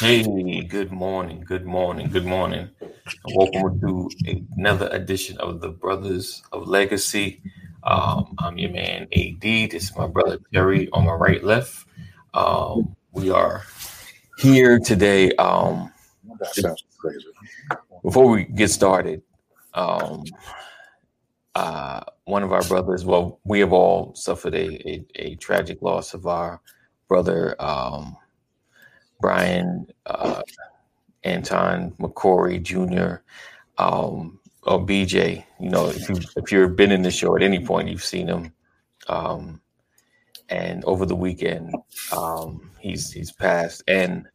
Hey, good morning, good morning, good morning. And welcome to another edition of the Brothers of Legacy. Um, I'm your man AD. This is my brother Terry on my right, left. Um, we are here today. Um, That sounds crazy. before we get started, um, uh, one of our brothers, well, we have all suffered a, a, a tragic loss of our brother, um, Brian uh, Anton McCory Jr. Um, or BJ. You know, if you if you've been in the show at any point, you've seen him. Um, and over the weekend, um, he's he's passed, and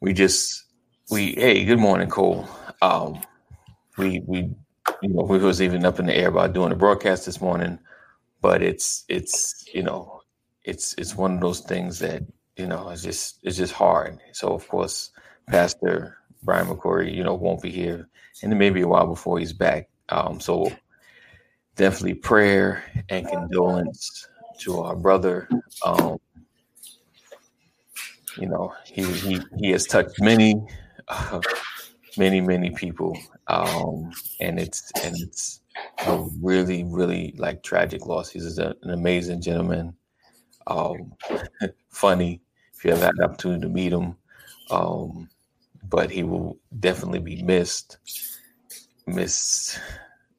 we just we hey, good morning, Cole. Um, we we you know we was even up in the air about doing a broadcast this morning, but it's it's you know it's it's one of those things that you know it's just it's just hard. So of course, Pastor Brian McCory, you know, won't be here, and it may be a while before he's back. Um, so definitely prayer and condolence to our brother. Um, you know, he he he has touched many, uh, many many people, um, and it's and it's a really really like tragic loss. He's a, an amazing gentleman, um, funny. If you have had opportunity to meet him, um, but he will definitely be missed. Missed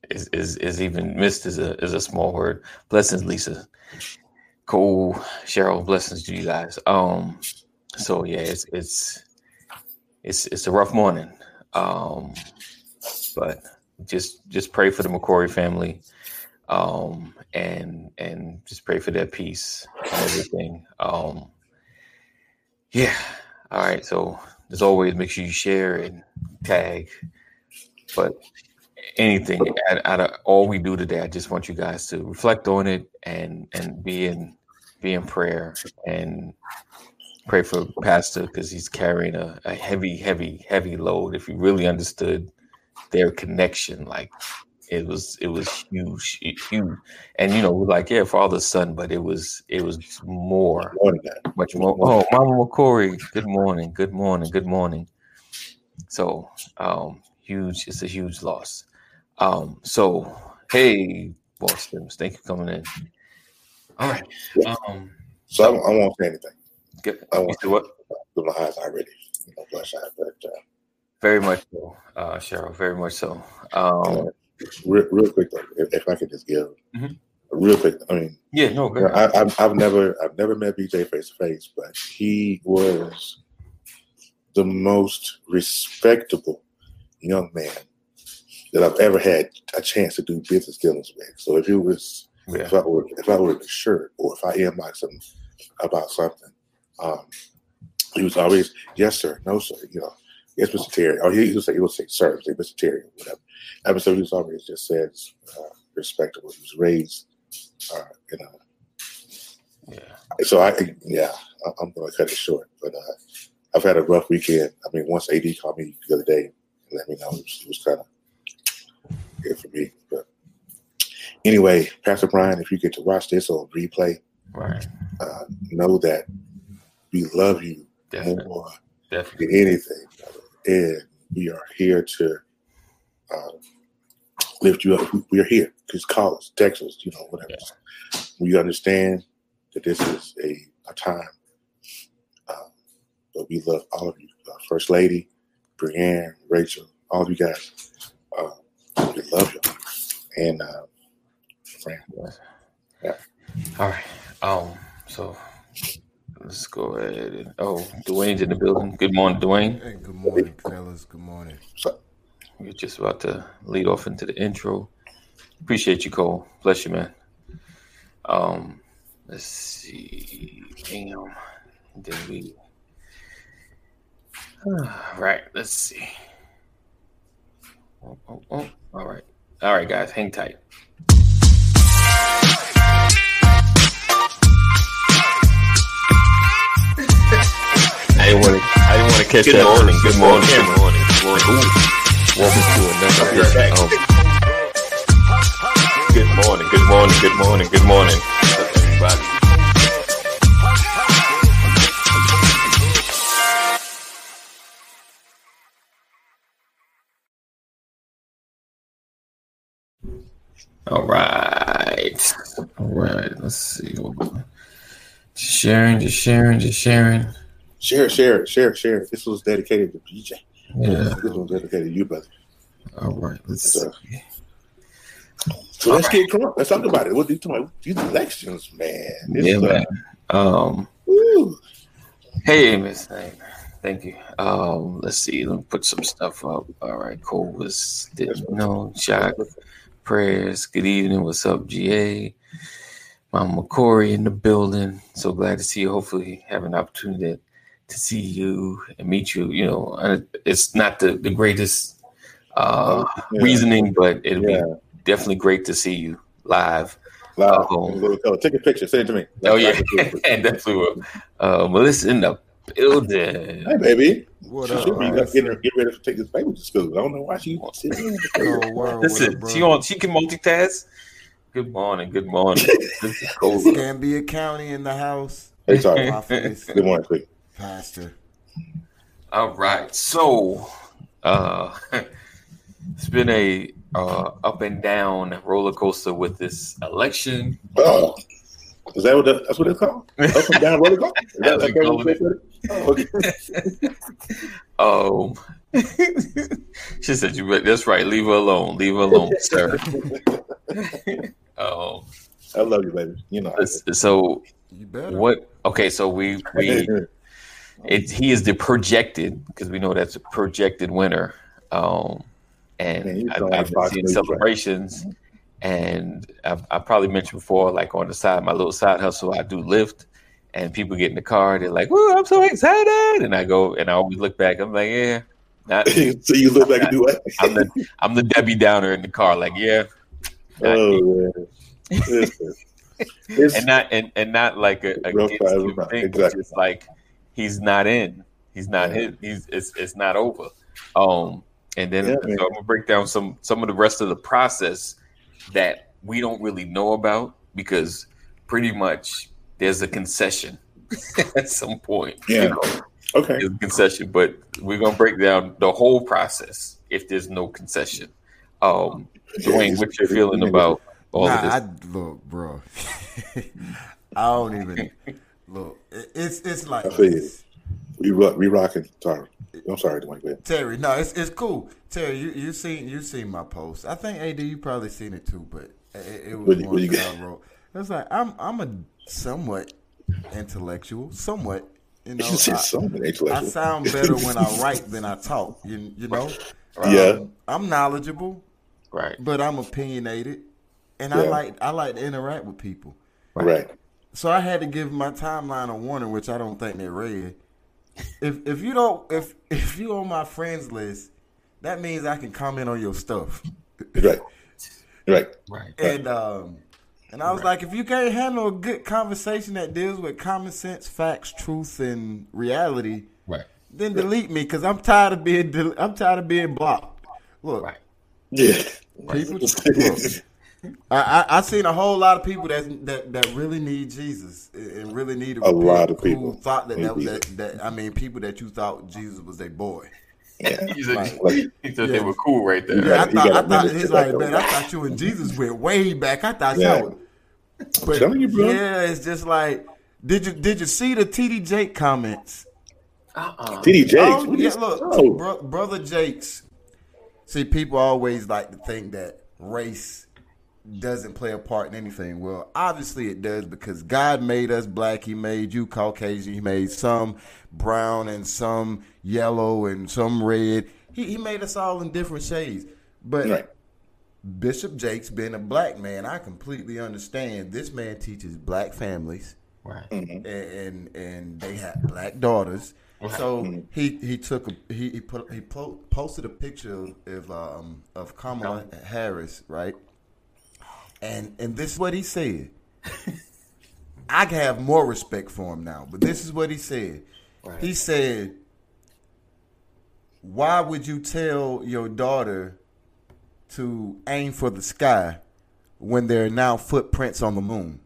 is, is is even missed is a is a small word. Blessings, Lisa. Cole, Cheryl, blessings to you guys. Um, so yeah, it's it's it's it's a rough morning. Um, but just just pray for the McCory family. Um, and and just pray for their peace and everything. Um, yeah. All right. So as always, make sure you share and tag. But anything out, of all we do today, I just want you guys to reflect on it and and be in be in prayer and pray for Pastor because he's carrying a, a heavy, heavy, heavy load. If you really understood their connection, like it was it was huge, huge. And you know, we're like, yeah, father son, but it was it was more, More than that. much more. Oh, Mama McCory, good morning, good morning, good morning. So um huge, it's a huge loss. Um, so hey, Boston, thank you for coming in. All right. Um So I, won't- I won't say anything. good. I want said what? my eyes already. You know, bloodshot, but uh, Very much so, uh, Cheryl. Very much so. Um, real, real quick though, if, I could just give Mhm. real quick. I mean, yeah, no, you know. I, I've, I've never I've never met BJ face to face, but he was the most respectable young man that I've ever had a chance to do business dealings with. So if it was Yeah, if I were if I were shirt or if I inboxed him about something, um, he was always yes sir, no sir, you know, yes Mr. Terry. Or he, would say he would say sir, say Mr. Terry, or whatever. So he was always just says uh, respectable. He was raised, uh, you know. yeah, So I yeah, I- I'm gonna cut it short. But uh, I've had a rough weekend. I mean, once AD called me the other day and let me know it was, was kind of good for me. But anyway, Pastor Brian, if you get to watch this on replay, right. uh, know that we love you Definitely, more definitely. than anything, brother. And we are here to uh, lift you up. We- are here. Just call us, text us, you know, whatever. We understand that this is a, a time, uh, but we love all of you. Uh, First Lady, Brianne, Rachel, all of you guys. Uh, we love you, and uh, Fran. Yeah. All right. Um. So let's go ahead. And, oh, Dwayne's in the building. Good morning, Dwayne. Hey, good morning, fellas. Good morning. We're just about to lead off into the intro. Appreciate you, Cole. Bless you, man. Um. Let's see. Damn. Then we. right. Let's see. Oh, oh, oh. All right. All right, guys. Hang tight. didn't want to. I didn't want to catch good that. Morning, good morning. Good morning. Good morning. Good morning. Welcome to another. Um, good morning. Good morning. Good morning. Good morning. Everybody. All right. All right. Let's see. Just sharing, just sharing, just sharing. Share, share, it, share, share. This was dedicated to BJ. Yeah. This was dedicated to you, brother. All right. Let's So- see. So let's get crunk. Let's talk about it. What do you talking about? These elections, man. This Yeah, man. Um, woo. hey, Miss. Thank you. Um, let's see. Let me put some stuff up. All right. Cole was didn't know. Shock prayers. Good evening. What's up, GA? Mama Corey in the building. So glad to see you. Hopefully, have an opportunity to see you and meet you. You know, uh, it's not the, the greatest uh, Yeah. reasoning, but it'll Yeah. be definitely great to see you live. Loud. Oh. Oh, take a picture. Send it to me. Oh yeah, definitely will. Uh, Melissa in the building. Hey, baby. What she up? should be Alex? getting, get ready to take this baby to school. I don't know why she wants in the Oh, wow, what Listen, up, she on. She can multitask. Good morning. Good morning. this is cold. Escambia County in the house. Hey, sorry. Prophetess, Good morning, quick. Pastor. All right. So, uh, it's been a uh, up and down roller coaster with this election. Oh, is that what the, that's what it's called? Up and down roller coaster? Is that, That's that's what what we it's called? Oh, okay. Um, she said, "You. Bet that's right. Leave her alone. Leave her alone, sir." um, I love you, baby. You know. so You better. what? Okay, so we we it, he is the projected because we know that's a projected winner. Um, and you I, I've seen been Fox right? celebrations, and I've, I probably mentioned before, like on the side, my little side hustle, I do Lyft, and people get in the car, they're like, "Woo, I'm so excited!" And I go, and I always look back, I'm like, "Yeah, not, so you look back and do what? I'm the I'm the Debbie Downer in the car, like, yeah, not me." Oh, man. It's, and not and, and not like a, a Real against fire, him real fire. thing, Exactly. just like he's not in, he's not Yeah. in, he's it's it's not over. Um, and then Yeah, so. I'm gonna break down some some of the rest of the process that we don't really know about because pretty much there's a concession at some point. Yeah. You know, okay. there's a concession, but we're gonna break down the whole process if there's no concession. Um, Dwayne, what you're feeling about all nah, of this? I, look, bro. I don't even look. It's it's like I feel you. We rock, we rocking. Sorry. I'm sorry, Dwayne. Go ahead. Terry. No, it's it's cool. Terry, you you seen you seen my post. I think AD you probably seen it too, but it, it was What you- one what you that? I wrote. It's like I'm I'm a somewhat intellectual, somewhat. You know, You said I, something I sound better when I write than I talk. You you know. Yeah. Um, I'm knowledgeable, right, but I'm opinionated, and I like I like to interact with people. Right. So I had to give my timeline a warning, which I don't think they read. If if you don't if if you on my friends list, that means I can comment on your stuff. Right. Right. right, And um and I was like, if you can't handle a good conversation that deals with common sense, facts, truth, and reality, right, then delete me because I'm tired of being del- I'm tired of being blocked. Look, right. Yeah. people. look, I, I I seen a whole lot of people that that that really need Jesus and really need to A lot of who people thought that that, was that that I mean people that you thought Jesus was their boy. Yeah. He said, Like- he said they were cool right there. Yeah, I thought got I a thought he's to like man. I thought you and Jesus went way back. I thought Yeah. y'all. But you, bro. yeah, it's just like did you did you see the TD Jake comments? Uh-uh. TD oh, Jakes. Oh, yeah, look, oh. bro, brother Jakes. See, people always like to think that race doesn't play a part in anything. Well, obviously it does because God made us black. He made you Caucasian. He made some brown and some yellow and some red. He, he made us all in different shades. But Right. Bishop Jakes being a black man, I completely understand. This man teaches black families Right. and and, and they had black daughters. So he he took a he he, put, he po- posted a picture of of, um, of Kamala Harris, right? And and this is what he said. I can have more respect for him now, but this is what he said. Right. He said, "Why would you tell your daughter to aim for the sky when there are now footprints on the moon?"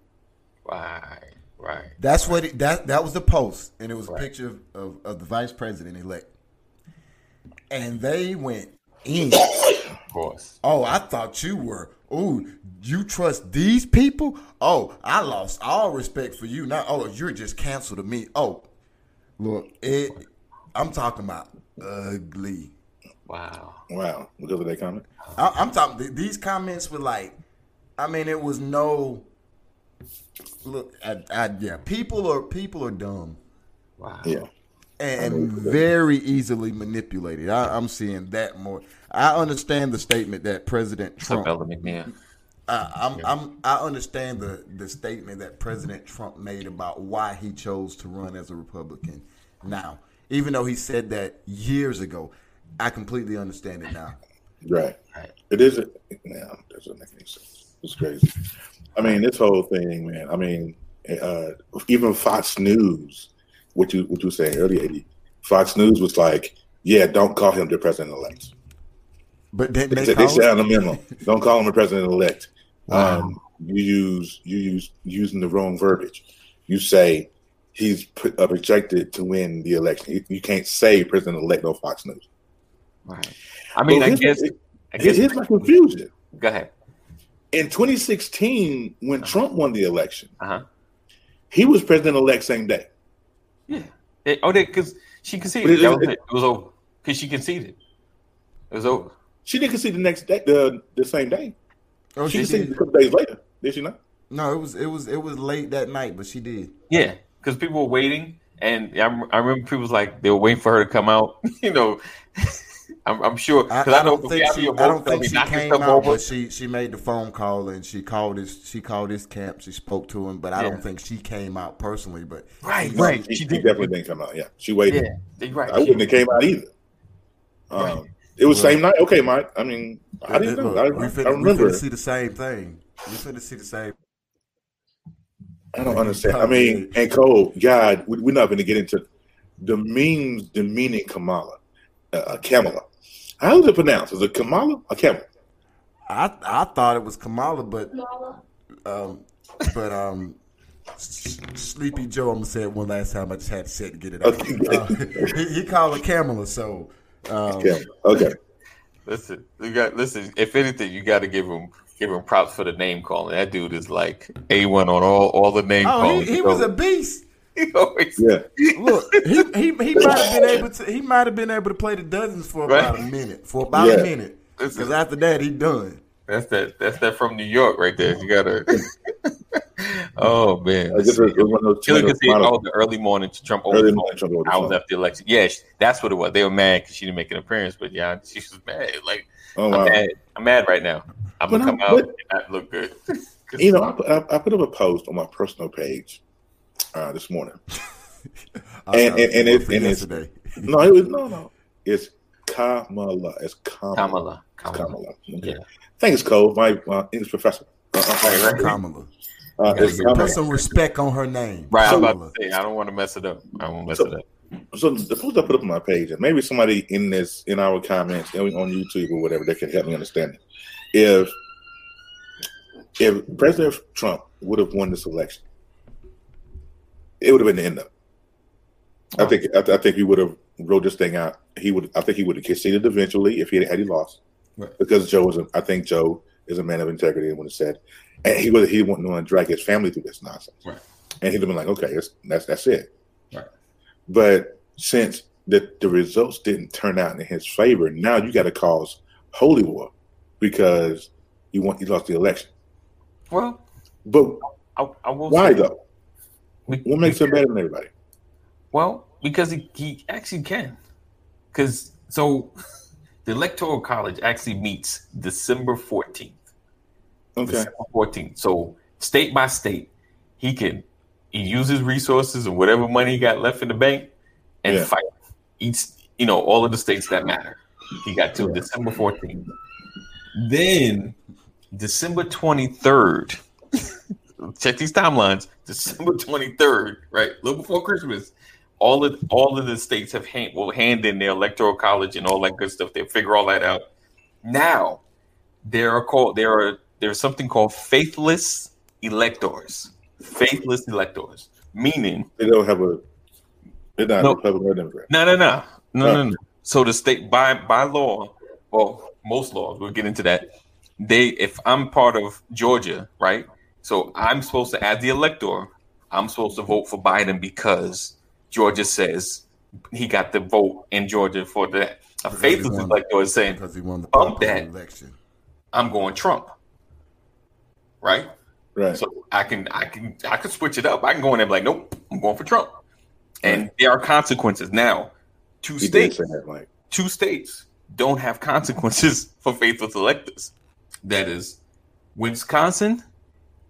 Right. Right. That's what it, that that was the post, and it was Right. a picture of, of, of the vice president elect, and they went in. Of course. Oh, I thought you were Ooh, you trust these people? Oh, I lost all respect for you. Now, oh, you're just canceled to me. Oh, look, it. I'm talking about ugly. Wow. Wow. Because of that comment? I, I'm talking. These comments were like, I mean, it was no. Look, I, I, yeah, people are people are dumb. Wow. Yeah. and very easily manipulated. I, I'm seeing that more. I understand the statement that President Trump. element, yeah. I, I'm, I'm, I understand the the statement that President Trump made about why he chose to run as a Republican. Now, even though he said that years ago, I completely understand it now. Right. Right. It isn't. No, it doesn't make any sense. It's crazy. I mean, this whole thing, man. I mean, uh, even Fox News, what you what you were saying earlier, Eddie, Fox News was like, "Yeah, don't call him the president elect." But then They, they, said- they call said it- on the memo, "Don't call him a president elect." Wow. Um, you use you use using the wrong verbiage. You say he's pr- uh, projected to win the election. You, you can't say president elect on Fox News. Right. I mean, Well, I here's- guess. I Here's, guess. here's my confusion. Go ahead. In 2016, when Trump won the election, Uh huh. he was president elect same day. Yeah. It- oh, because she conceded. it- it- it. It was over. Because she conceded. It was over. She didn't concede the next day, the, the same day. oh, she she conceded did. a couple days later. Did she not? No, it was it was it was late that night, but she did. Yeah, because people were waiting, and I, I remember people was like they were waiting for her to come out. you know, I'm, I'm sure because I I, know don't think she. I don't think she came out, over. but she she made the phone call and she called his she called his camp. She spoke to him, but I Yeah. don't think she came out personally. But Right, No, right. She, She she did. definitely didn't come out. Yeah, she waited. Yeah, right. I wouldn't have came out either. Um, Right. It was Well- same night. Okay, Mike. I mean, I didn't know. Look, I, we I finna, we remember. finna see the same thing. We finna see the same. I don't understand. I mean, and Cole, God, we- we're not going to get into the memes demeaning Kamala, uh, uh, Kamala. How is it pronounced? Is it Kamala or Kamala? I I thought it was Kamala, but um, but um, Sleepy Joe. I'm gonna say it one last time. I just had to say it to get it out. Okay. Uh, he, he called her Kamala, so um, Kamala. Okay. Listen, you got listen. If anything, you got to give him give him props for the name calling. That dude is like a one on all all the name oh, calling. he, he was a beast. He always- Yeah. Look, he he, he might have been able to he might have been able to play the dozens for about Right. a minute, for about Yeah. a minute, because after that he done. That's that. That's that from New York right there. You gotta. oh man. I guess it was one of those Chili one of see model- oh, the early morning to Trump early over morning Trump over the hours phone. after the election. Yeah, sh- that's what it was. They were mad because she didn't make an appearance, but yeah, she was mad. Like Oh I'm wow. mad. I'm mad right now. I'm But gonna I'm- come out but- and not look good. You know, I put, I, I put up a post on my personal page uh, this morning. And- and- and it it- was for and it's- yesterday. No, it was no, no. It's Kamala. It's Kamala. Kamala. It's Kamala. Kamala. Okay. Yeah. Thanks, Cole, my uh, English professor. Uh, uh, Right, right. Kamala. uh, it's Put Put some respect on her name. Right, I'm about to say I don't want to mess it up. I won't mess So- it up. So the post I put up on my page, and maybe somebody in this in our comments and on YouTube or whatever that can help me understand it. If if President Trump would have won this election, it would have been the end of. it. I think I, I think he would have wrote this thing out. He would I think he would have conceded eventually if he had, had he lost, Right. because Joe was. a, I think Joe is a man of integrity and would have said, and he would he wouldn't want to drag his family through this nonsense, Right. and he'd have been like, okay, that's that's that's it. Right. But since the, the results didn't turn out in his favor, now you got to cause holy war because you want you lost the election. Well, But I, I will. why though? we- What makes him better than everybody? Well, because he, he actually can. Because so the electoral college actually meets December 14th. Okay, December 14th. So state by state, he can he use his resources and whatever money he got left in the bank and Yeah. fight each you know all of the states that matter. He got to December 14th. Then December 23rd. check these timelines. December 23rd, right? A little before Christmas. All of all of the states have hand, will hand in their electoral college and all that good stuff. They'll figure all that out. Now, there are called there are there's something called faithless electors. Faithless electors, meaning they don't have a. They're not No. Republican or Democrat. no, no, no, no, Oh. no, no. So the state by by law, well, most laws, we'll get into that. they if I'm part of Georgia, right? So I'm supposed to, as the elector, I'm supposed to vote for Biden because Georgia says he got the vote in Georgia for that. A Because faithless he won- elector is saying, because he won the Bump that. election. I'm going Trump. Right? Right. So I can I can I can switch it up. I can go in there and be like, nope, I'm going for Trump. And there are consequences. Now, two he states that, Mike. two states don't have consequences for faithless electors. That is Wisconsin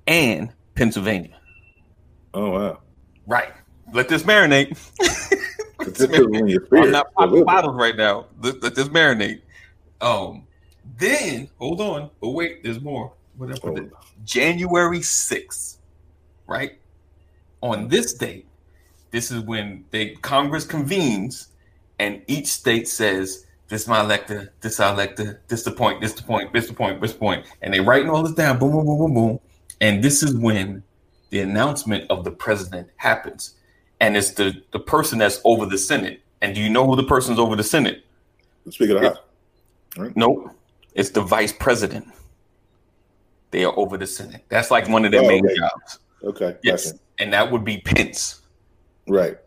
and Pennsylvania. Oh wow. Right. Let this marinate. In your spirit. I'm not popping bottles right now. Let, let this marinate. Um, then hold on. But wait, there's more. What did I put Oh. January 6th, right? On this date, this is when they Congress convenes and each state says, This is my elector, this our elector, this the point, this the point, this the point, this the point. And they writing all this down, boom, boom, boom, boom, boom. And this is when the announcement of the president happens. And it's the, the person that's over the Senate. And do you know who the person's over the Senate? Speaking of how, Nope. It's the vice president. They are over the Senate. That's like one of their Oh, main okay. jobs. okay, Yes. gotcha. And that would be Pence. right,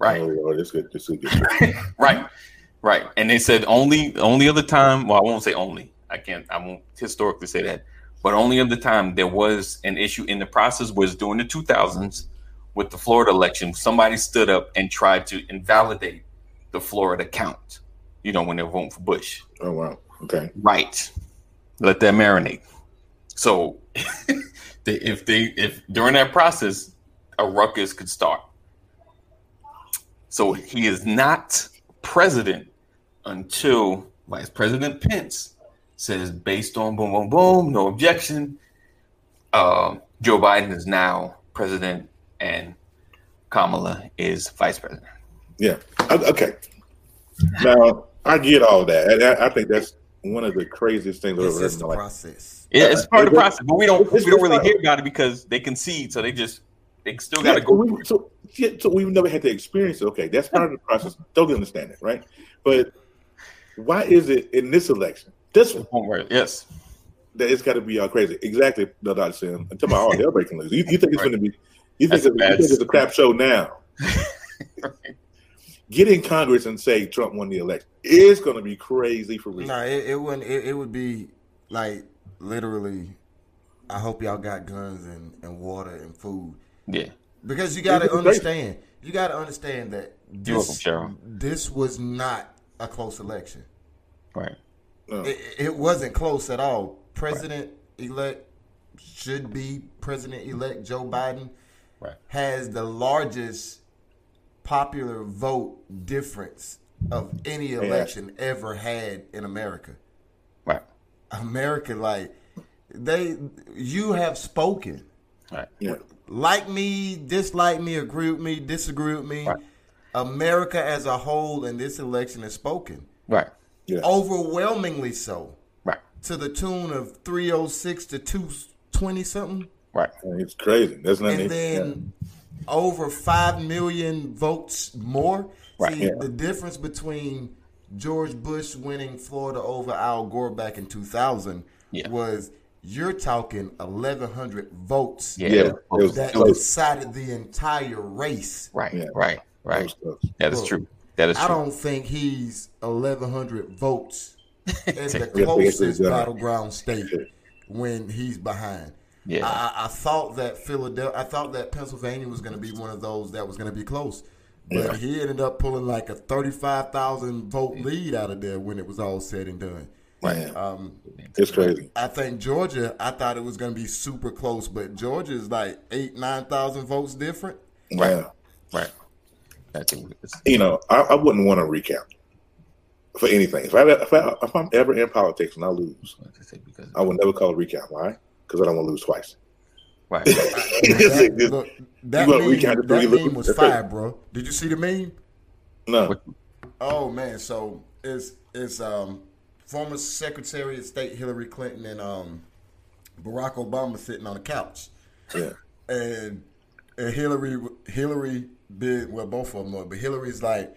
Right. Oh Lord, this good, this good. Right. Right. And they said only only other time, well, I won't say only. I can't I won't historically say that. But only other time there was an issue in the process was during the 2000s with the Florida election. Somebody stood up and tried to invalidate the Florida count. You know, when they're voting for Bush. Oh wow, okay, Right. Let that marinate. So if they if during that process a ruckus could start. So he is not president until Vice President Pence says based on boom boom boom, no objection. Uh, Joe Biden is now president and Kamala is vice president. yeah, okay. Now I get all that. I, I think that's one of the craziest things I've It's ever heard in the life. process. Yeah, it's part of the process, but we don't we don't really hear about it because they concede, so they just they still got to so, go. we, so, yeah, so we've never had to experience it. Okay, that's part of the process. Don't understand it, right? But why is it in this election, this one, Right. Yes. that it's got to be all crazy? Exactly, the Dr. saying. I'm talking about all hell breaking loose. You, you think it's Right. going to be? You think, That's a it's, you think it's a crap show now? Get in Congress and say Trump won the election. It's going to be crazy for real. No, it, it wouldn't. It, it would be like literally. I hope y'all got guns and, and water and food Yeah. because you got to understand. You got to understand that You're welcome, this this was not a close election. Right. No. It, it wasn't close at all. President elect should be President elect Joe Biden Right. has the largest popular vote difference of any election ever had in America. Right. America, like they, you have spoken. Right. Yeah. Like me, dislike me, agree with me, disagree with me. Right. America as a whole in this election has spoken. Right. Yeah. Overwhelmingly so. Right. To the tune of 306 to 220 something. Right. It's crazy. That's not And even- then over 5 million votes more. Right. See, Yeah. the difference between George Bush winning Florida over Al Gore back in 2000 Yeah. was you're talking 1,100 votes Yeah. Yeah, it it was- was- that it decided the entire race. right. Yeah. Right. Right. was tough. That is true. That is I true. don't think he's 1,100 votes in the closest battleground state when he's behind. Yeah. I, I- I thought that Philadelphia, I thought that Pennsylvania was going to be one of those that was going to be close, but Yeah. he ended up pulling like a thirty-five thousand vote lead out of there when it was all said and done. Man, Um, it's crazy. I think Georgia, I thought it was going to be super close, but Georgia is like eight, nine thousand votes different. Yeah. Right. I think it's, You know, I, I wouldn't want to recount for anything. If I if, I, if I'm ever in politics and I lose, because I would never call a recount. Why? Because I don't want to lose twice. right. That, Just- look, that you meme, that meme lose. was That's fire, it. bro. Did you see the meme? no. Oh man, so it's it's um former Secretary of State Hillary Clinton and um Barack Obama sitting on the couch, Yeah. and and Hillary Hillary did well both of them know, but Hillary's like,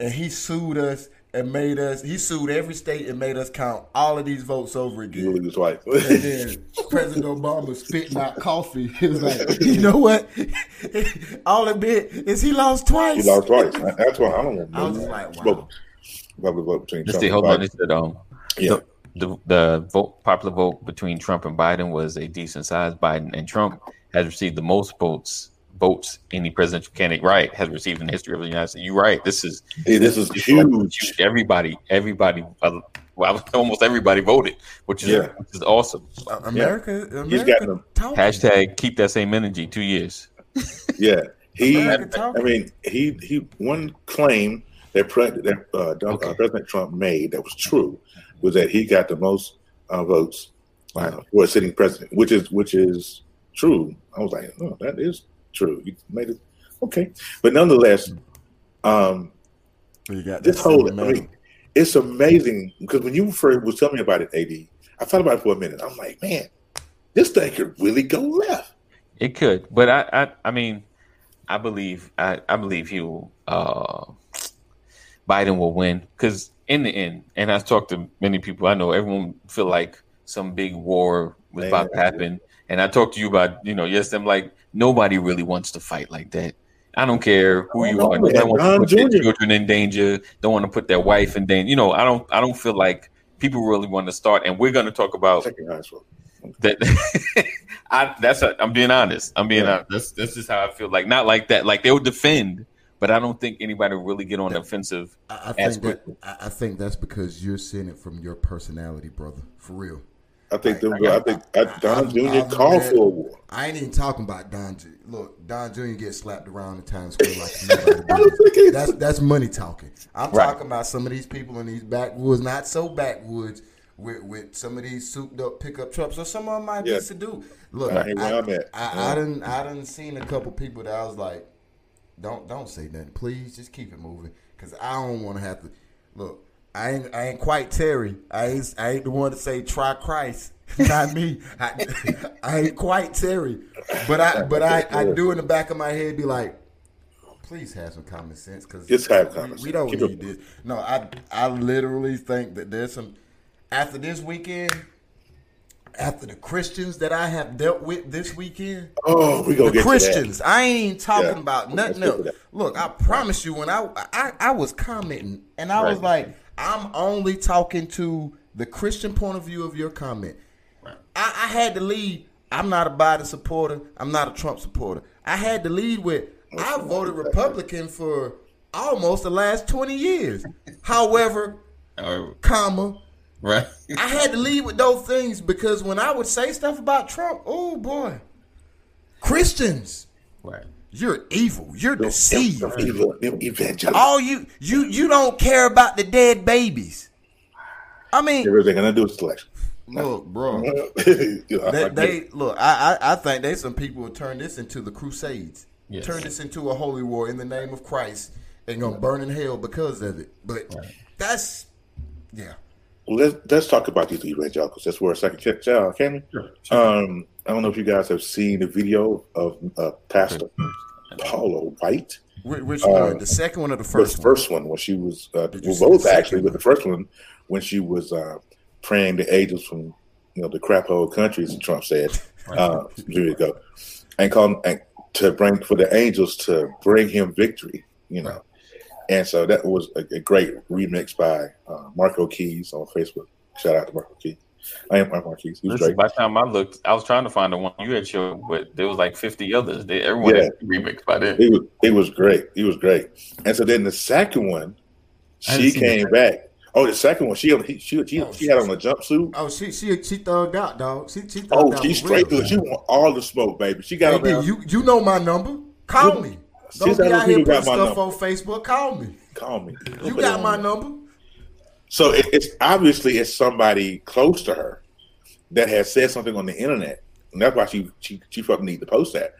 and he sued us and made us. He sued every state and made us count all of these votes over again. Julie was white. And then President Obama spitting out coffee. He was like, you know what? all it did is he lost twice. he lost twice. That's why I don't know. I was just like, wow. Vote- Probably vote between Let's Trump see. and Hold on. Biden. It said um, Yeah. the, the the vote popular vote between Trump and Biden was a decent size. Biden and Trump has received the most votes votes any presidential candidate right has received in the history of the United States. You're right. This is Hey, this is it's like huge. Everybody, everybody, uh, well, almost everybody voted, which is Yeah. which is awesome. Uh, America, He's America got them. Hashtag keep that same energy. Two years. Yeah, he. I mean, he he. One claim that, pre- that uh, Don- Okay. uh, President Trump made that was true was that he got the most uh, votes uh, for a sitting president, which is which is true. I was like, oh, that is true. You made it okay, but nonetheless, um, You got this that whole I mean, it's amazing because when you first was telling me about it, AD, I thought about it for a minute. I'm like, man, this thing could really go left. It could, but I, I, I mean, I believe, I, I believe he will. Uh, Biden will win because in the end, and I've talked to many people. I know everyone feel like some big war was about to happen, and I talked to you about, you know, yes, I'm like nobody really wants to fight like that. I don't care who you are. no, Nobody wants Don to put their children in danger. Don't want to put their wife in danger. You know, I don't. I don't feel like people really want to start. And we're going to talk about Second highest vote. that I that's a, I'm being honest. I'm being Yeah. honest. That's that's just how I feel. Like not like that. Like they'll defend, but I don't think anybody will really get on the offensive. I, I as think that. I I think that's because you're seeing it from your personality, brother. For real. I think them, I- I, think uh, Don Jr. Called for a war. I ain't even talking about Don. Jr. Look, Don Jr. gets slapped around in Times Square like nobody I don't think business. he- That's that's money talking. I'm Right. talking about some of these people in these backwoods, not so backwoods, with with some of these souped up pickup trucks, or some of them might Yeah. be subdued. Look, I I, I'm at. I, Yeah. I done I done seen a couple people that I was like, don't don't say nothing, please, just keep it moving, because I don't want to have to look. I ain't I ain't quite Terry. I ain't I ain't the one to say try Christ. Not me. I, I ain't quite Terry. But I but I, I do in the back of my head be like, please have some common sense because Just have we, common we don't Keep need this. No, I I literally think that there's some after this weekend, after the Christians that I have dealt with this weekend, Oh, we the get Christians. I ain't talking Yeah. about nothing else. Look, I promise you, when I, I I was commenting, and I was like, I'm only talking to the Christian point of view of your comment. I, I had to lead. I'm not a Biden supporter. I'm not a Trump supporter. I had to lead with. I voted Republican for almost the last 20 years. However, Oh, comma, right. I had to lead with those things because when I would say stuff about Trump, oh boy, Christians, Right. You're evil. You're that. deceived. Them evil- them evangelical. All you you you don't care about the dead babies. I mean, Everything gonna do is selection. look, bro. You know, They, they look. I, I I think they some people will turn this into the Crusades. Yes. Turn this into a holy war in the name of Christ and gonna burn in hell because of it. But that's yeah. Well, let's let's talk about these evangelicals. That's where our second ch- child came in. Um, I don't know if you guys have seen the video of uh, Pastor Paula White. Which, which Uh, one? The second one or the The first one? first one when she was uh, well, both second actually, but the first one when she was uh, praying the angels from you know the crap hole countries, as Trump said uh, years ago, and calling and to bring for the angels to bring him victory. You know, and so that was a, a great remix by uh, Marco Keys on Facebook. Shout out to Marco Keys. I am Marco Keys. He was Listen, great. by the time I looked, I was trying to find the one you had showed, but there was like 50 others. They, everyone Yeah. had remixed by then. He was he was great. He was great. And so then the second one, she came the back. Oh, the second one, she she she, she, she had on a jumpsuit. Oh, she she she thugged out, dog. She she thugged Oh, out she's for straight through. She want all the smoke, baby. She got Hey, on D, there. you you know my number. Call me. Don't be out here putting stuff on Facebook. Call me. Call me. You got my number. So it, it's obviously it's somebody close to her that has said something on the internet, and that's why she she she fucking need to post that.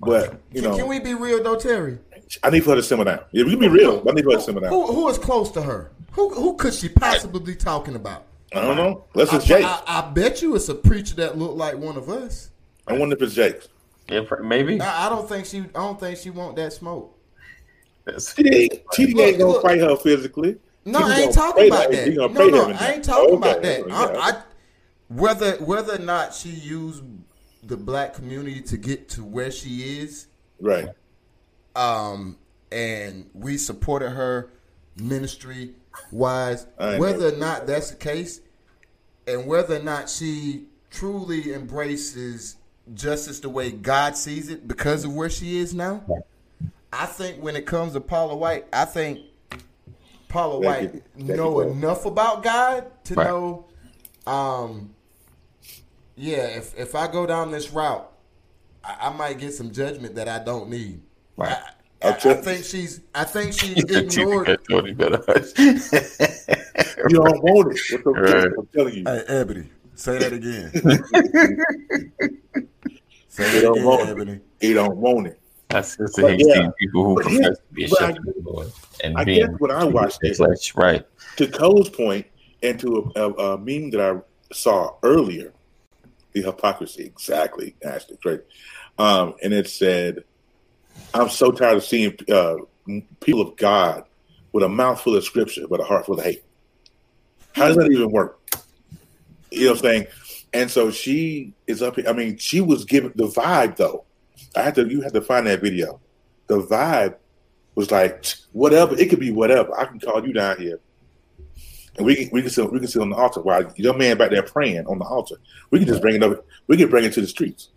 But you Can, know, can we be real though, Terry? I need for her to simmer down. Yeah, we can be real. I need for her to simmer down. Who who is close to her? Who who could she possibly be talking about? I don't know. I, it's Jake. I, I bet you it's a preacher that looked like one of us. I wonder if it's Jake. Yeah, maybe. I, I don't think she. I don't think she want that smoke. That's- TD, TD ain't gonna look. fight her physically. No, I ain't talking about that. that. No, no, I ain't talking about that. I, whether whether or not she used the black community to get to where she is, Right. um, and we supported her ministry wise. Whether or not that's the case, and whether or not she truly embraces justice the way God sees it because of where she is now, I think when it comes to Paula White, I think Paula Thank White you. Know you, enough about God to Right. know, um, yeah, if if I go down this route, I, I might get some judgment that I don't need. Right. I, I, I think she's. I think she ignored. Tony. You don't want it. What Right. I'm telling you. Hey, Ebony, say that again. say You that don't again, want it. Ebony. He don't want it. That's just But hate yeah. people who But yeah, profess to be a but shepherd of and I being guess when I watched the it, flesh, right? to Cole's point, and to a, a, a meme that I saw earlier, the hypocrisy, exactly, Ashley, great. Um, and it said, I'm so tired of seeing uh, people of God with a mouth full of scripture, but a heart full of hate. How does that even work? You know what I'm saying? And so she is up here. I mean, she was given the vibe, though. I had to, you had to find that video. The vibe was like, whatever, it could be whatever. I can call you down here and we can we can sit we can sit on the altar while your man back there praying on the altar. We can just bring it up. We can bring it to the streets.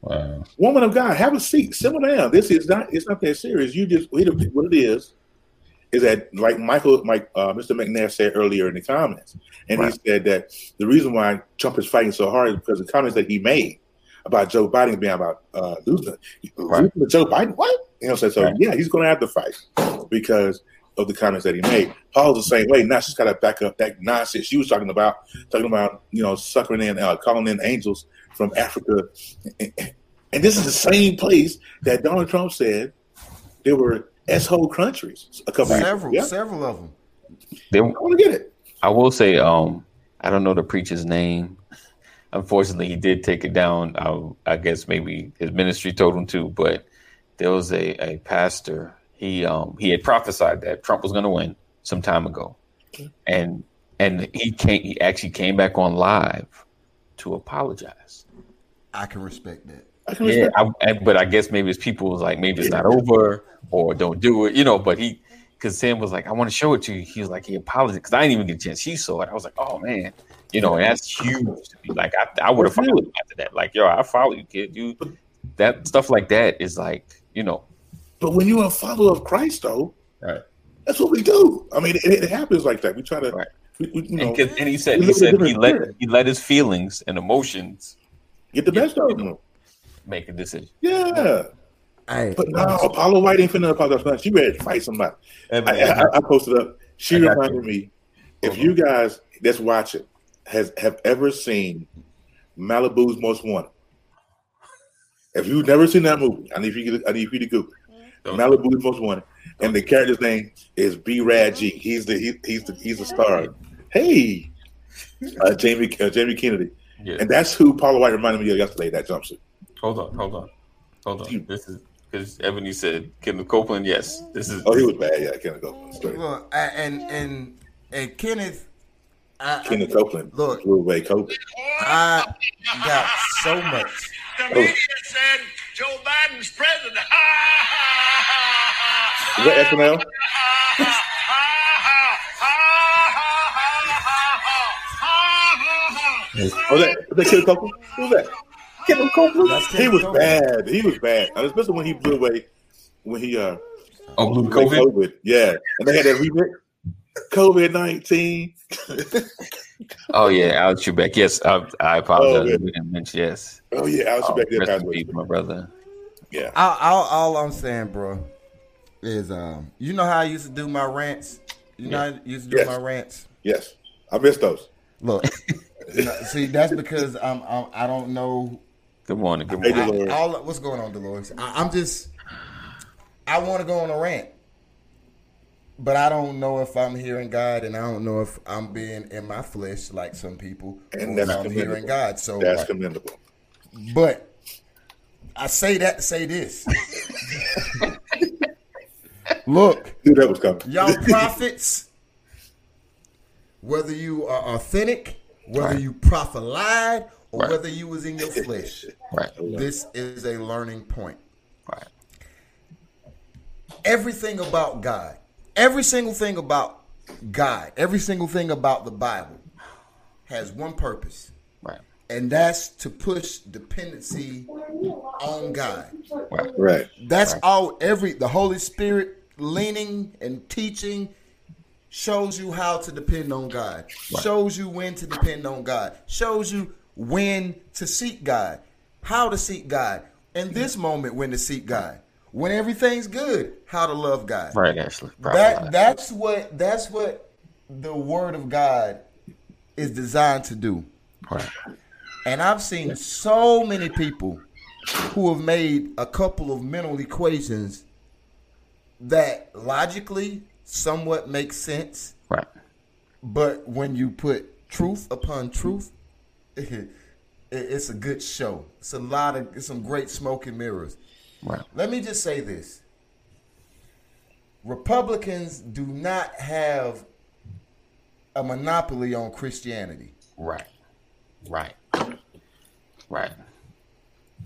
Wow. Woman of God, have a seat. Sit down. This is not. It's not that serious. You just what it is is that like Michael, Mike, uh, Mr. McNair said earlier in the comments, and Right. he said that the reason why Trump is fighting so hard is because the comments that he made about Joe Biden being about uh, losing, Right. losing Joe Biden. What you know? So, so Right. yeah, he's going to have to fight because of the comments that he made. Paul's the same way. Now she's got to back up that nonsense she was talking about, talking about you know suckering in, uh, calling in angels from Africa, and this is the same place that Donald Trump said there were s-hole countries a couple Several, years ago. several of them. There, Yeah, I want to get it. I will say, um, I don't know the preacher's name. Unfortunately, he did take it down. I, I guess maybe his ministry told him to, but there was a, a pastor. He um he had prophesied that Trump was going to win some time ago, and and he came. He actually came back on live to apologize. I can respect that. I Yeah, respect. I, but I guess maybe his people was like, maybe it's not over or don't do it, you know. But he, because Sam was like, I want to show it to you. He was like, he apologized because I didn't even get a chance. She saw it. I was like, oh man, you know, and that's huge to me. Like I, I would have followed him after that. Like yo, I follow you, kid. You that stuff like that is like, you know, But when you're a follower of Christ, though, right. that's what we do. I mean, it, it happens like that. We try to, Right. we, we, you know, And, and he said he live in a said he let spirit. he let his feelings and emotions get the best of them. Make a decision. Yeah. Hey, But no, Apollo White ain't finna apologize. She ready to fight somebody. I, I, I posted up. She I got reminded me if you guys that's watching has have ever seen Malibu's Most Wanted. If you've never seen that movie, I need you. to- I need you to Google it. Malibu's Most Wanted, and the character's name is B. Rad G. He's the he, he's the he's the star. Hey, uh, Jamie uh, Jamie Kennedy, Yeah. and that's who Paula White reminded me of yesterday. That jumpsuit. Hold on, hold on, hold on. This is because Ebony said Kenneth Copeland. Yes, this is. Oh, he was bad. Yeah, Kenneth Copeland. Well, and and and Kenneth. I, Kenneth I, Copeland. Look, Drew way Copeland. I got so much. The media said Joe Biden's president. Is that SNL? oh, that, that Kenneth Copeland? Who's that? Kenneth Copeland? That's he was Copeland. bad. He was bad. And especially when he blew away, when he uh, Oh, blew COVID. COVID. Yeah. And they had that remix. COVID 19. Oh yeah, Alex Trebek. Yes, I, I Oh, apologize. yeah. we didn't mention yes. Oh, yeah. I was Oh, back rest in peace, my brother. Yeah. All, all, all I'm saying, bro, is um, you know how I used to do my rants. You know, how I used to do Yes. my rants. Yes. I missed those. Look, you know, see, that's because I'm, I'm I don't know Good morning. Good Hey, morning. Dolores. all what's going on, Dolores. I, I'm just I want to go on a rant, but I don't know if I'm hearing God, and I don't know if I'm being in my flesh like some people, And that's I'm hearing commendable. God. So, That's like, commendable. but I say that to say this. Look, Knew that was coming. y'all prophets, whether you are authentic, whether Right. you prophet lied, or Right. whether you was in your flesh. Right. This is a learning point. Right. Everything about God, every single thing about God, every single thing about the Bible has one purpose, Right. and that's to push dependency on God. Right. Right. That's Right. all every the Holy Spirit leaning and teaching shows you how to depend on God. Shows you when to depend on God. Shows you when to seek God. How to seek God. In this moment when to seek God. When everything's good, how to love God. Right. Ashley. That that's what that's what the word of God is designed to do. Right. And I've seen so many people who have made a couple of mental equations that logically somewhat make sense, Right. but when you put truth upon truth, it's a good show. It's a lot of it's some great smoke and mirrors. Right. Let me just say this. Republicans do not have a monopoly on Christianity. Right. Right. Right.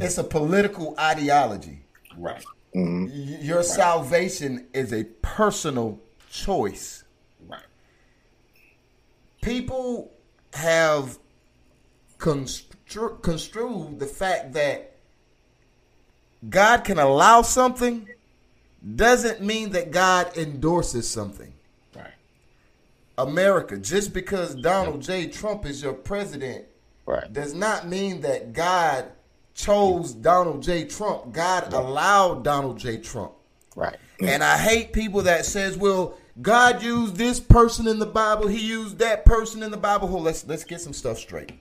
It's a political ideology. Right. Mm-hmm. Y- Your salvation is a personal choice. Right. People have constru- construed the fact that God can allow something doesn't mean that God endorses something. Right. America, just because Donald J. Trump is your president Right. does not mean that God chose Donald J. Trump. God allowed Donald J. Trump. Right. And I hate people that says, "Well, God used this person in the Bible. He used that person in the Bible." Well, let's let's get some stuff straight.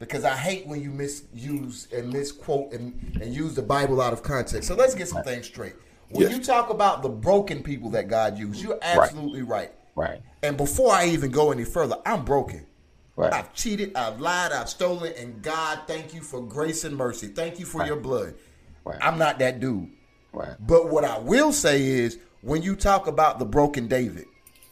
Because I hate when you misuse and misquote and, and use the Bible out of context. So let's get some things straight. When Yes. you talk about the broken people that God used, you're absolutely right. Right. And before I even go any further, I'm broken. Right. I've cheated, I've lied, I've stolen, and God, thank you for grace and mercy. Thank you for your blood. Right. I'm not that dude. Right. But what I will say is when you talk about the broken David,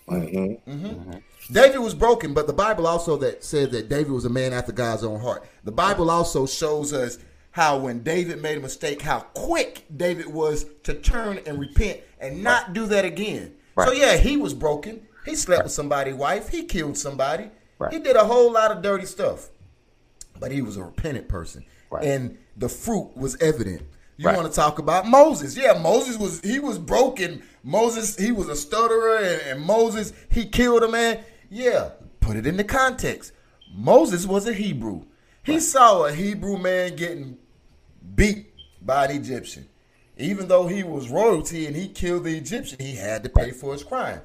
Mhm. David was broken, but the Bible also that said that David was a man after God's own heart. The Bible also shows us how when David made a mistake, how quick David was to turn and repent and not do that again. So yeah, he was broken. He slept with somebody's wife. He killed somebody. Right. He did a whole lot of dirty stuff. But he was a repentant person. Right. And the fruit was evident. You Right. want to talk about Moses? Yeah, Moses was he was broken. Moses he was a stutterer, and, and Moses he killed a man. Yeah, put it into context. Moses was a Hebrew. He saw a Hebrew man getting beat by an Egyptian. Even though he was royalty and he killed the Egyptian, he had to pay for his crime.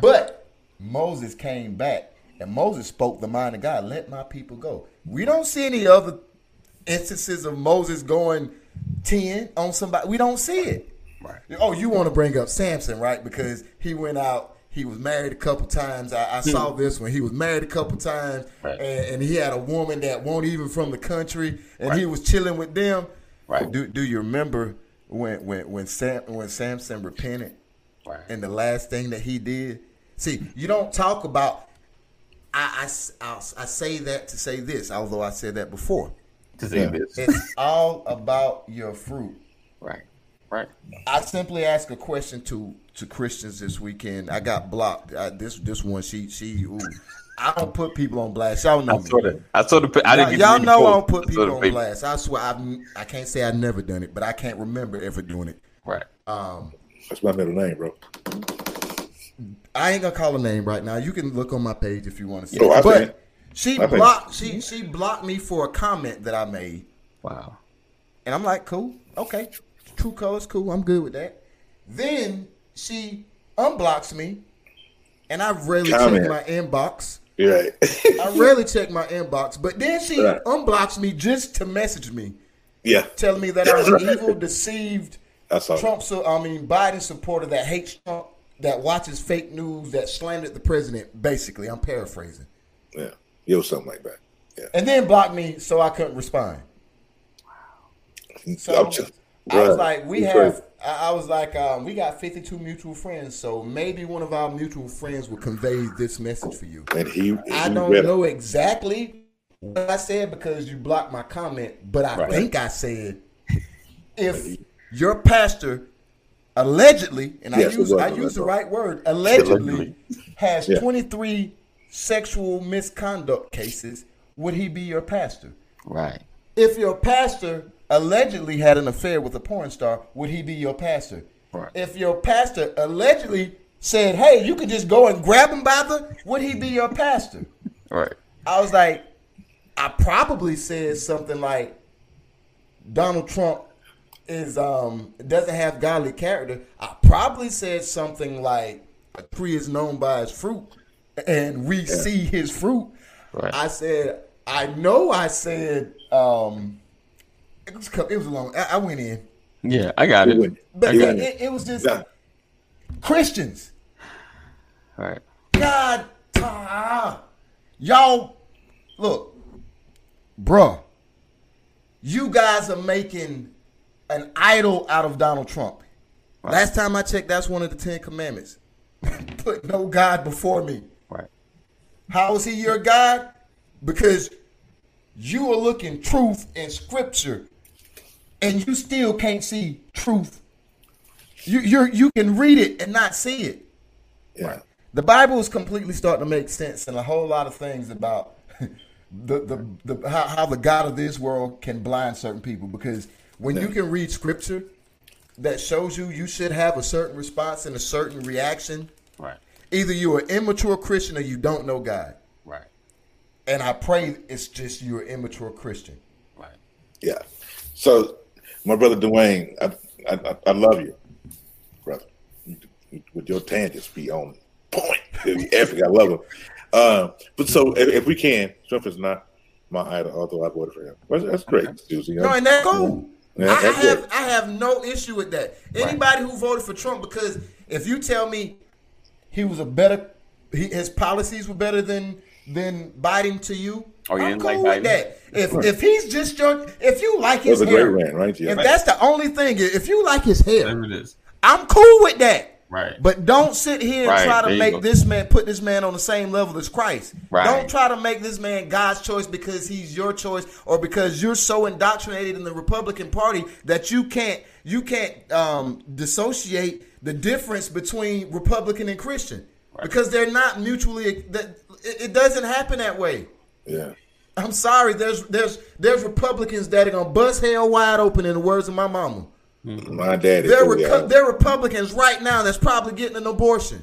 But Moses came back and Moses spoke the mind of God. Let my people go. We don't see any other instances of Moses going 10 on somebody. We don't see it. Right. Oh, you want to bring up Samson, right? Because he went out, he was married a couple times. I, I saw hmm. this one. He was married a couple times, Right. and, and he had a woman that won't even from the country, and he was chilling with them. Right. Do Do you remember when when when Sam when Samson repented, Right. and the last thing that he did? See, you don't talk about. I I, I'll- I say that to say this, although I said that before. To say this. It's all about your fruit. Right. Right. I simply asked a question to to Christians this weekend. I got blocked. I, this this one, she she. Ooh, I don't put people on blast. Y'all know I me. saw the. I saw the. I didn't get to y'all know I don't put I people on paper. blast. I swear, I've, I can't say I've never done it, but I can't remember ever doing it. Right. Um, That's my middle name, bro. I ain't gonna call her name right now. You can look on my page if you want to see. Oh, it. But it. she I see it. blocked. She she blocked me for a comment that I made. Wow. And I'm like, cool, okay, true colors, cool. I'm good with that. Then she unblocks me, and I rarely Comment. check my inbox. You're right. I rarely check my inbox, but then she Right. unblocks me just to message me, yeah. telling me that I'm an evil, deceived Trump. So I mean, Biden supporter that hates Trump, that watches fake news, that slandered the president. Basically, I'm paraphrasing, Yeah. Yo, something like that. Yeah. and then blocked me so I couldn't respond. Wow. So I'm just- I was like, we you have crazy. I, I was like, um, we got 52 mutual friends, so maybe one of our mutual friends will convey this message for you. And he, he I don't read it. know exactly what I said because you blocked my comment, but I Right. think I said if your pastor allegedly, and Yes, I it use I use the right word, allegedly, Allegedly. has Yeah. 23 sexual misconduct cases, would he be your pastor? Right. If your pastor allegedly had an affair with a porn star, would he be your pastor? Right. If your pastor allegedly said, "Hey, you could just go and grab him by the," would he be your pastor? Right. I was like, I probably said something like, Donald Trump is um doesn't have godly character. I probably said something like, a tree is known by its fruit, and we see his fruit. Right. I said, I know I said, um, it was, co- it was a long. I, I went in, Yeah, I got He it. but He it, it, it was just Yeah. Christians. All right. God, ah, y'all, look, bruh, you guys are making an idol out of Donald Trump. Last time I checked, that's one of the Ten Commandments. Put no God before me. Right. How is he your God? Because you are looking truth in Scripture, and you still can't see truth. You you you can read it and not see it. Yeah. The Bible is completely starting to make sense and a whole lot of things about the the, the how, how the God of this world can blind certain people because when you can read scripture that shows you you should have a certain response and a certain reaction, Right. either you're an immature Christian or you don't know God. Right. And I pray it's just you're an immature Christian. Right. Yeah. So, my brother Dwayne, I, I, I- love you, brother. With your tangents be on point. Epic. I love him. Um, but so, if, if we can, Trump is not my idol, although I voted for him. Well, that's great, Susie. No, and that's cool. Yeah, I, have. I have no issue with that. Anybody who voted for Trump because if you tell me he was a better, he, his policies were better than than Biden to you, Oh, you I'm cool like with Biden? that. If if he's just your, if you like That was his hair, rant, right? Yeah. if that's the only thing, if you like his hair, Whatever it is. I'm cool with that. Right. But don't sit here and Right, try to there make this man put this man on the same level as Christ. Right. Don't try to make this man God's choice because he's your choice or because you're so indoctrinated in the Republican Party that you can't you can't um, dissociate the difference between Republican and Christian because they're not mutually. That it, it doesn't happen that way. Yeah. I'm sorry. There's there's there's Republicans that are gonna bust hell wide open in the words of my mama. Mm-hmm. My dad is. There oh, the are reality. there Republicans right now that's probably getting an abortion.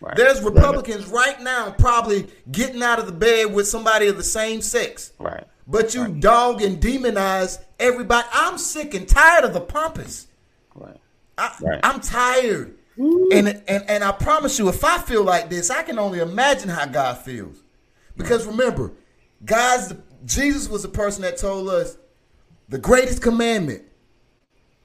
Right. There's Republicans right now probably getting out of the bed with somebody of the same sex. Right. But you dog and demonize everybody. I'm sick and tired of the pompous. Right. I, Right. I'm tired. And, and and I promise you, if I feel like this, I can only imagine how God feels. Because remember, God's Jesus was the person that told us the greatest commandment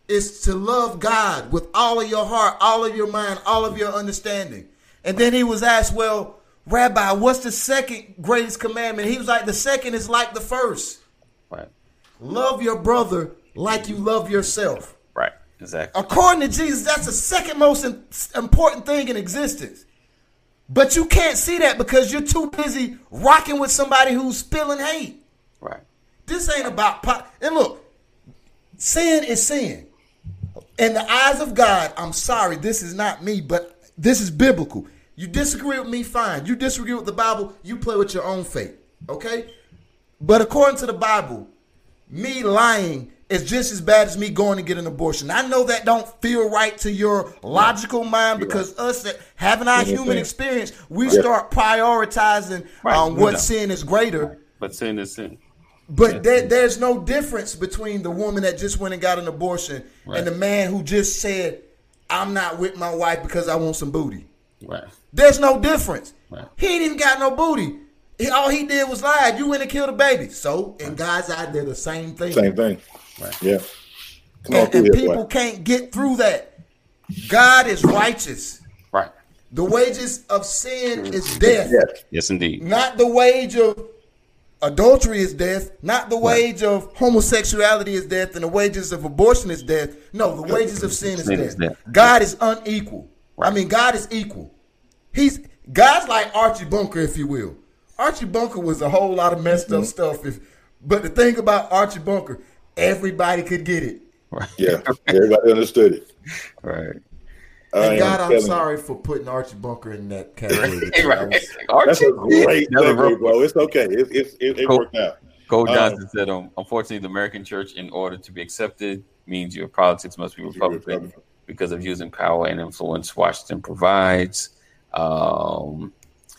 is to love God with all of your heart, all of your mind, all of your understanding. And then he was asked, Well, Rabbi, what's the second greatest commandment? He was like, The second is like the first. Right. Love your brother like you love yourself. Right. Exactly. According to Jesus, that's the second most important thing in existence. But you can't see that because you're too busy rocking with somebody who's spilling hate. Right. This ain't about pot. And look, sin is sin. In the eyes of God, I'm sorry, this is not me, but this is biblical. You disagree with me, fine. You disagree with the Bible, you play with your own fate. Okay? But according to the Bible, me lying is just as bad as me going to get an abortion. I know that don't feel right to your logical mind because us that having our human Understand. experience, we start prioritizing Right, um, what doubt. sin is greater. But sin is sin. But there, there's no difference between the woman that just went and got an abortion Right. and the man who just said, "I'm not with my wife because I want some booty." Right. There's no difference. Right. He ain't even got no booty. He, all he did was lie. You went and killed a baby. So in God's eye, they're the same thing. Same thing. Right. Yeah. And, and people boy. can't get through that. God is righteous. Right. The wages of sin is death. Yes. Yes, indeed. Not the wage of adultery is death. Not the wage of homosexuality is death, and the wages of abortion is death. No, the wages of sin is Sin is death. death. God is unequal. I mean, God is equal. He's God's like Archie Bunker, if you will. Archie Bunker was a whole lot of messed Mm-hmm. up stuff. If, but the thing about Archie Bunker, everybody could get it. Right. Yeah, everybody understood it. Right. I And am God, I'm telling you. sorry for putting Archie Bunker in that category. right. That's a great Another segue, real- bro. It's okay. It, it, it, it Cool. worked out. Cole Uh, Johnson said, um, unfortunately, the American church, in order to be accepted, means your politics must be Republican Republican. because of using power and influence Washington provides. Um,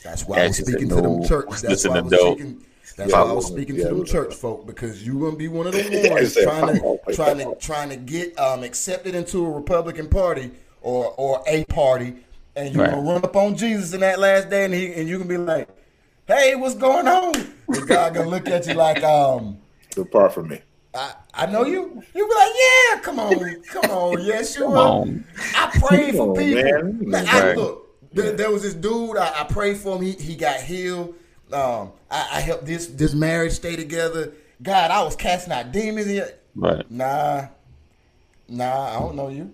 That's why I was speaking said, to them church. That's listen why I to was speaking. That's Yeah, why I was speaking yeah, to them well. church folk because you're gonna be one of them ones trying to trying to trying to get um, accepted into a Republican Party or or a party, and you Right. gonna run up on Jesus in that last day, and he and you can be like, "Hey, what's going on?" And God gonna look at you like, um. Depart from me. I, I know you. You be like, yeah, come on, come on, yes, you come are. on. I prayed for on, people. man. Like, I, look, there, there was this dude. I, I prayed for him. He, he got healed. Um, I, I helped this this marriage stay together. God, I was casting out demons. Here. Right. Nah, nah, I don't know you.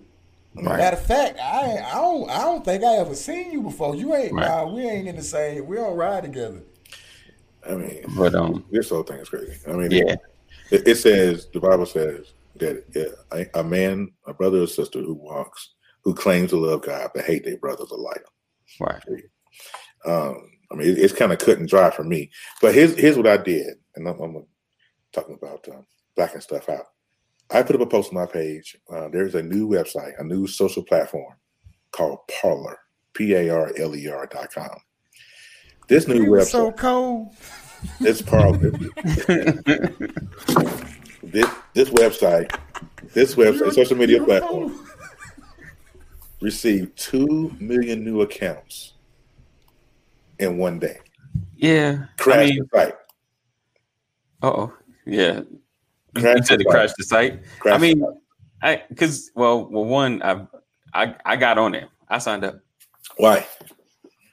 Right. Matter of fact, I I don't I don't think I ever seen you before. You ain't Right. nah, we ain't in the same. We don't ride together. I mean, But um, this whole thing is crazy. I mean, yeah, it, it says the Bible says that yeah, a, a man, a brother or sister who walks, who claims to love God but hate their brothers a liar. right. Um, I mean, it, it's kind of cut and dry for me. But here's here's what I did, and I'm, I'm talking about um, blacking stuff out. I put up a post on my page. Uh, there's a new website, a new social platform called Parler, P A R L E R dot com. This new was website, so cold. this Parler, this this website, this website, social media platform received two million new accounts in one day. Yeah. I mean, the site. oh, yeah. You said the it site. crashed the site. Crashed I mean. I because well, well, one, I, I, I got on there. I signed up Why?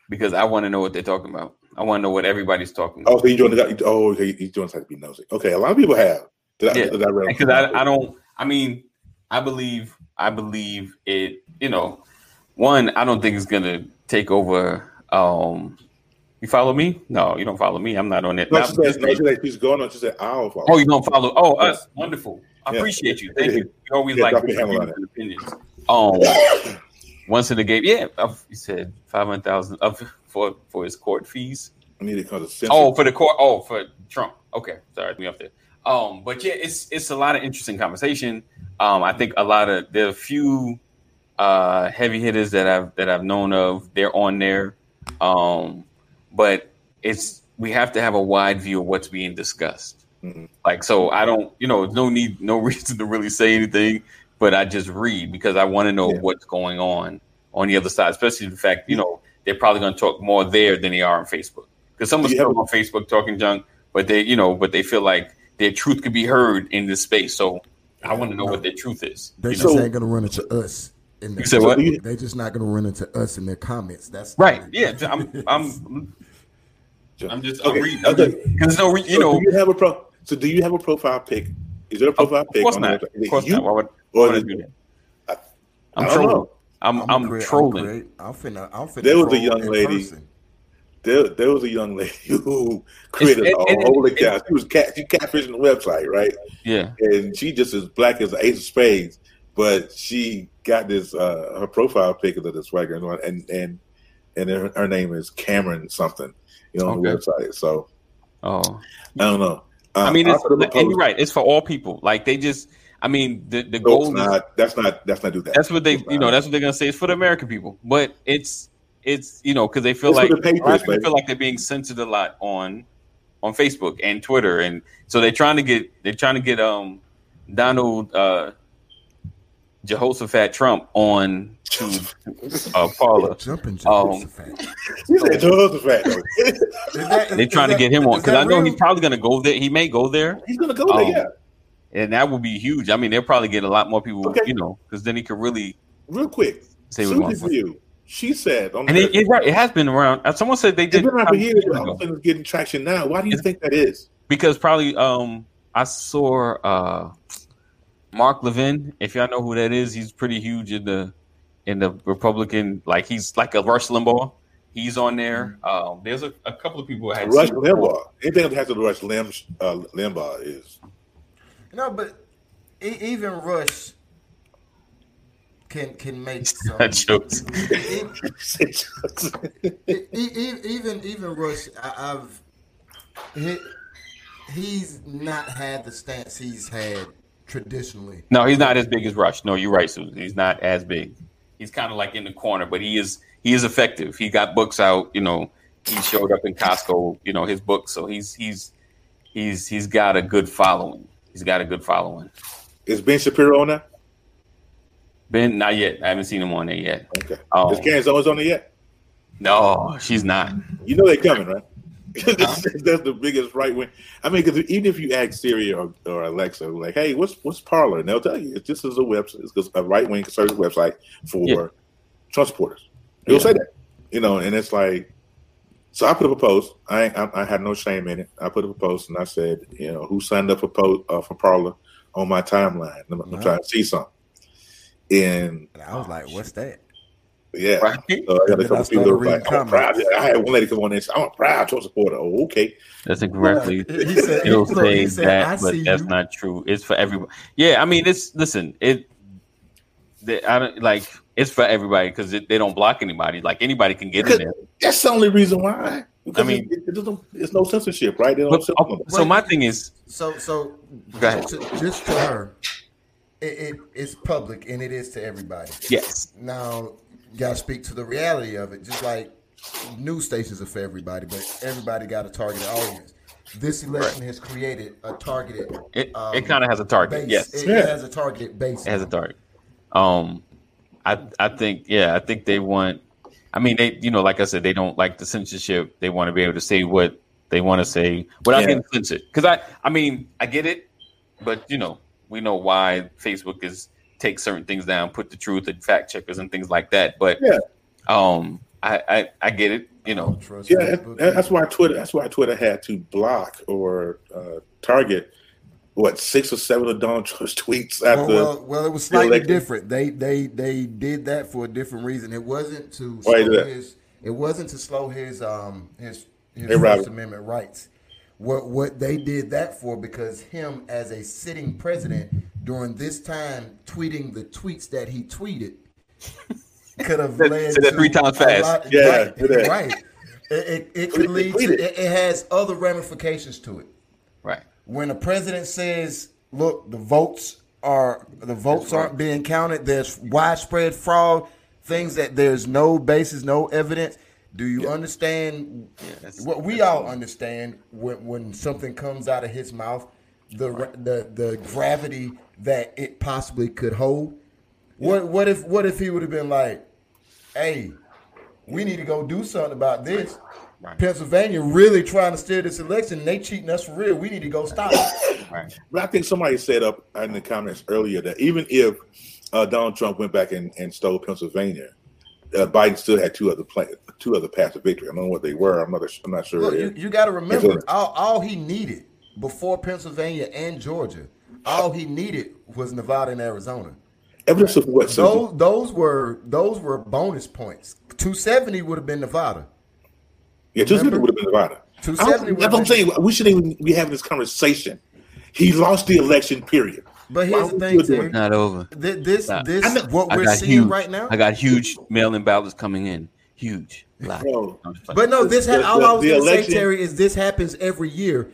because I want to know what they're talking about. I want to know what everybody's talking about. Oh, so you joined the oh, okay, you joined something to be nosy. Okay, a lot of people have. Did Yeah. did I because I, I don't i mean i believe i believe it you know one i don't think it's gonna take over um you follow me no you don't follow me i'm not on it No, she said, no, she she's going on. She said, "I'll follow." oh you don't follow oh us wonderful i Yeah. appreciate you thank you you always Yeah, like Dr. different Hammer views and opinions um once in the game yeah uh, he said 500000 uh, for for his court fees I need to call the Oh, for the court. Oh, for Trump. Okay, sorry, me up there. Um, but yeah, it's it's a lot of interesting conversation. Um, I think a lot of there are a few uh heavy hitters that I've that I've known of. They're on there. Um, but it's we have to have a wide view of what's being discussed. Mhm. Like, so I don't, you know, no need, no reason to really say anything, but I just read because I want to know Yeah. what's going on on the other side, especially the fact, you know, they're probably going to talk more there than they are on Facebook. Because someone's Do you have on Facebook talking junk, but they, you know, but they feel like their truth could be heard in this space. So I want to know what their truth is. They you just know? ain't gonna run into us. In You said what? do you- They just not gonna run into us in their comments. That's Right? Yeah, I'm, I'm, I'm just, I'm Okay, reading. I'm okay. just, no, re- you So know, do you have a pro? So do you have a profile pic? Is there a profile of pic? course on not. Of course you, not. Why would, why would I the- do that? I- I'm I don't trolling. know. I'm, I'm, create- trolling. create- I'm finna. I'm finna. There was a young lady- person. There, there was a young lady who created It's- a and- and- whole account. She was cat, she catfishing the website, right? Yeah. and she just as black as the ace of spades, but she got this uh her profile pic of the swagger and and and her, her name is Cameron something, you know, on the website. So Oh, I don't know. Um, I mean, it's, and you're right. It's for all people. Like they just, I mean, the the No, goal it's is. That's not. That's not do that. that's what they, It's you know, not. that's what they're gonna say. It's for the American people, but it's it's you know because they feel It's like the a lot patriots, of people feel like they're being censored a lot on on Facebook and Twitter, and so they're trying to get they're trying to get um Donald uh Jehoshaphat Trump on to uh Parler. Jumping Um, Jehoshaphat. She said Jehoshaphat. that- They're is trying to get him on because I know real? he's probably gonna go there. He may go there. He's gonna go there. Um, yeah. And that would be huge. I mean, they'll probably get a lot more people, Okay. you know, because then he could really Real quick. say what he wants. View. She said on And the it, it, right, it has been around. Uh, Someone said they it's did been around for um, years, years all of a getting traction now. Why do you It's- think that is? because probably um I saw uh Mark Levin. If y'all know who that is, he's pretty huge in the in the Republican. Like he's like a Rush Limbaugh. He's on there. Um, there's a, a couple of people who had Rush seen- Limbaugh. Anything that has to do with Rush Lim, uh, Limbaugh is No, but e- even Rush can can make some. Jokes. even even Rush, I, I've he, he's not had the stance he's had traditionally. No, he's not as big as Rush. No, you're right, Susan. He's not as big. He's kind of like in the corner, but he is he is effective. He got books out. You know, he showed up in Costco. You know his books, so he's he's he's he's got a good following. He's got a good following. is Ben Shapiro on that? Ben, not yet. I haven't seen him on there yet. Okay. Oh. Is Karen Owens on it yet? No, she's not. You know they're coming, right? That's, that's the biggest right wing. I mean, because even if you ask Siri or, or Alexa, like, "Hey, what's what's Parler?" and they'll tell you it's just as a website, it's a right wing conservative website for Yeah. Trump supporters. They'll Yeah. say that, you know, and it's like. So I put up a post. I, I I had no shame in it. I put up a post and I said, you know, who signed up for po- uh, for Parler on my timeline? I'm, I'm Wow. trying to see something. And And I was like, "What's that?" Yeah, Right? so I got a couple people that were like, I'm oh, proud. comments. I had one lady come on there and say, I'm a proud Trump supporter. Oh, okay. That's incorrectly. He- he said- It'll look, he say said, that, but see that's you." not true. It's for everybody. Yeah, I mean, it's listen. It, the, I don't like. It's for everybody because they don't block anybody. Like anybody can get in there. That's the only reason why. Because I mean- it, it doesn't, it's no censorship, right? They don't But, censor oh, so my thing is, So so Go ahead. to, just to her, it, it it's public and it is to everybody. yes, Now, you gotta speak to the reality of it. Just like news stations are for everybody, but everybody got a targeted audience. This election has created a targeted. it um, it kind of has a target. base. Yes, it, it it has a targeted base. has a target. Um, I I think yeah, I think they want. I mean, they you know, like I said, they don't like the censorship. They want to be able to say what they want to say without Yeah. getting censored. Because I I mean, I get it, but you know, we know why Facebook is take certain things down, put the truth and fact checkers and things like that. But Yeah. um, I I, I get it. You know, Trust Yeah, Facebook. that- that's why Twitter. That's why Twitter had to block or uh, target what six or seven of Donald Trump's tweets after. well, well, it was slightly election. different. They they they did that for a different reason. It wasn't to slow his. It wasn't to slow his um his his Hey, First Amendment rights. What what they did that for because him as a sitting president during this time tweeting the tweets that he tweeted could have led to three times a fast. lot- Yeah, right, right. It, it, it could lead to it. it, it has other ramifications to it right? when the president says, "Look, the votes are the votes aren't being counted. There's widespread fraud, things that there's no basis, no evidence." Do you understand that's- what we all understand when, when something comes out of his mouth, the the the gravity that it possibly could hold? What what if what if he would have been like, "Hey, we need to go do something about this." Right. Pennsylvania really trying to steer this election. And they cheating us for real. We need to go stop. it. Right. But I think somebody said up in the comments earlier that even if uh, Donald Trump went back and, and stole Pennsylvania, uh, Biden still had two other play, two other paths of victory. I don't know what they were. I'm not. I'm not sure. Look, you, you got to remember, all, all he needed before Pennsylvania and Georgia, all he needed was Nevada and Arizona. Evidence of what? Susan? Those those were those were bonus points. Two seventy would have been Nevada. Yeah, two seventy would have been Nevada. 270 That's what I'm saying. We shouldn't even be having this conversation. He lost the election. Period. But Why here's the thing, you do Terry. it? Not over. Th- This Nah. this I what we're seeing huge. right now. I got huge mail-in ballots coming in. Huge. Bro, I'm just like- But no, this ha- The- all the- I was going to say, Terry, is this happens every year.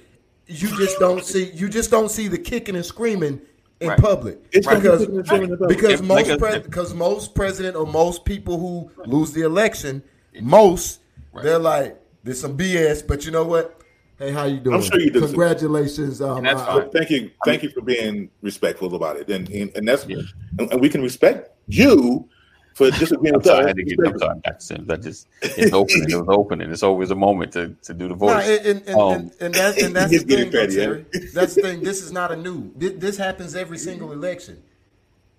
You just don't see you just don't see the kicking and screaming in Right. public It's like because kicking and screaming in public. because If- like most a- pre- because most president or most people who lose the election, most they're like there's some BS, but you know what? Hey, how you doing? I'm sure you do. Congratulations. Um, That's fine. But thank you, thank you for being respectful about it, and and, and that's Yeah. and, and we can respect you for disagreeing I'm with sorry, I us. had to get. I'm sorry, I That just it's opening. It was opening. It's always a moment to, to do the voice. and, and, and, Um, and, and that's and that's the He's getting thing, though, petty, yeah. Terry. That's the thing. This is not a new. This, this happens every single election.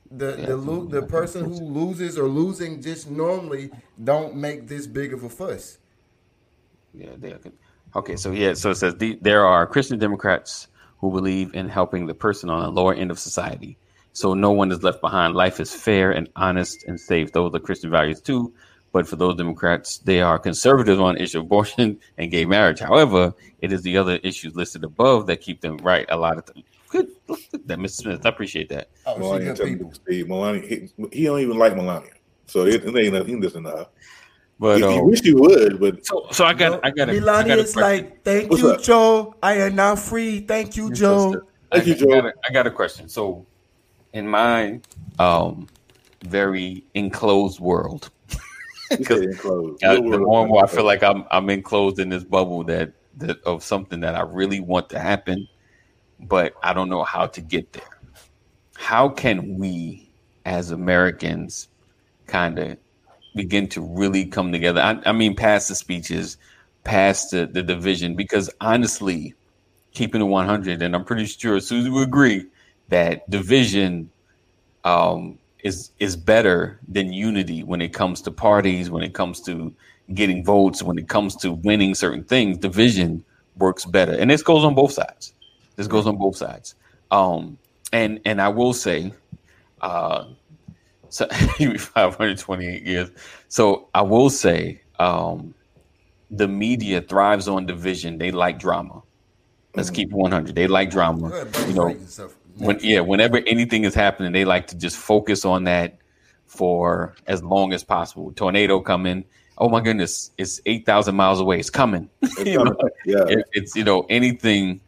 The the lo- the person who loses or losing just normally don't make this big of a fuss. Yeah, they are. Okay, so yeah, so it says the, there are Christian Democrats who believe in helping the person on the lower end of society. So no one is left behind. Life is fair and honest and safe. Those are Christian values too. But for those Democrats, they are conservative on the issue of abortion and gay marriage. However, it is the other issues listed above that keep them right. A lot of them. Good, that, Mr. Smith. I appreciate that. Oh, Melania good tell me people. Steve, Melania, he, he don't even like Melania, so it, it ain't nothing. He doesn't know. But he, he um, wish you would, but so, so I got, I got, a, I Melania got is like, thank What's you, up? Joe. I am now free. Thank you, Joe. I, Thank you, I Joe. got a, I got a question. So, in my um very enclosed world, he said uh, the more and more I feel like I'm I'm enclosed in this bubble that that of something that I really want to happen, but I don't know how to get there. How can we, as Americans, kind of begin to really come together? I, I mean, past the speeches, past the, the division, because honestly, keeping it 100, and I'm pretty sure Susie would agree that division um, is is better than unity when it comes to parties, when it comes to getting votes, when it comes to winning certain things. Division works better, and this goes on both sides. This goes on both sides. Um, and and I will say, uh, so 528 years. So I will say, um, the media thrives on division. They like drama. Let's keep 100. They like drama. You know, right and stuff. when yeah, whenever anything is happening, they like to just focus on that for as long as possible. Tornado coming. Oh my goodness, it's eight thousand miles away. It's coming. It's You know, coming. yeah, it- it's you know anything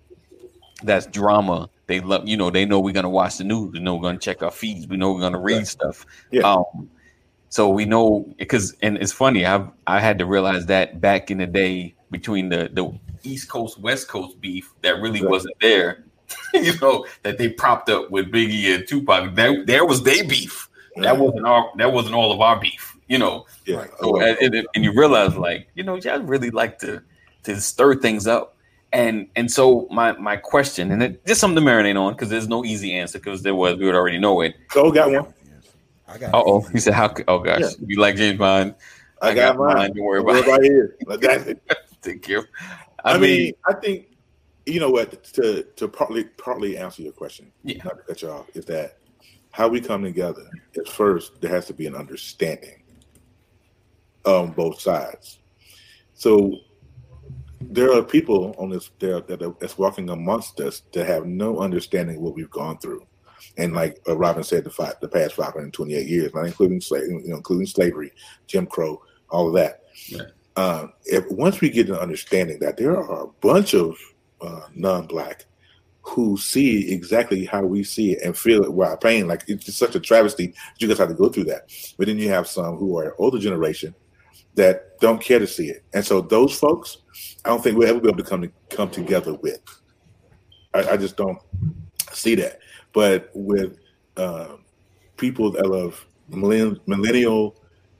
that's drama. They love you know they know we're gonna watch the news. We know we're gonna check our feeds. We know we're gonna read Right. stuff. Yeah. Um, so we know because and it's funny. I I had to realize that back in the day between the the East Coast West Coast beef that really Right. wasn't there. you know that they propped up with Biggie and Tupac. That there was their beef. That wasn't our. That wasn't all of our beef. You know. yeah. Right. So, and, and- and you realize, like, you know, y'all really like to to stir things up. And and so my my question, and it, just something to marinate on, because there's no easy answer, because there was we would already know it. Cole got one. I got. Uh oh, he said, "How? c- Oh gosh, Yeah. you like James Bond? I, I got, got mine. mine. Don't worry Don't about it. Like, that's it. Thank you. I, I, mean, mean, I think you know what to to partly partly answer your question. Yeah. Not to cut you off is that how we come together At first there has to be an understanding on both sides. So there are people on this there that are, that's walking amongst us that have no understanding of what we've gone through. And like uh, Robin said, the five, the past 528 years, not including slavery, you know, including slavery, Jim Crow, all of that. Right. Um, if once we get an understanding that there are a bunch of uh, non-black who see exactly how we see it and feel it while pain, like it's such a travesty. You guys have to go through that. But then you have some who are older generation that don't care to see it, and so those folks, I don't think we'll ever be able to come to, come together with. I, I just don't see that. But with uh, people that love millenn- millennial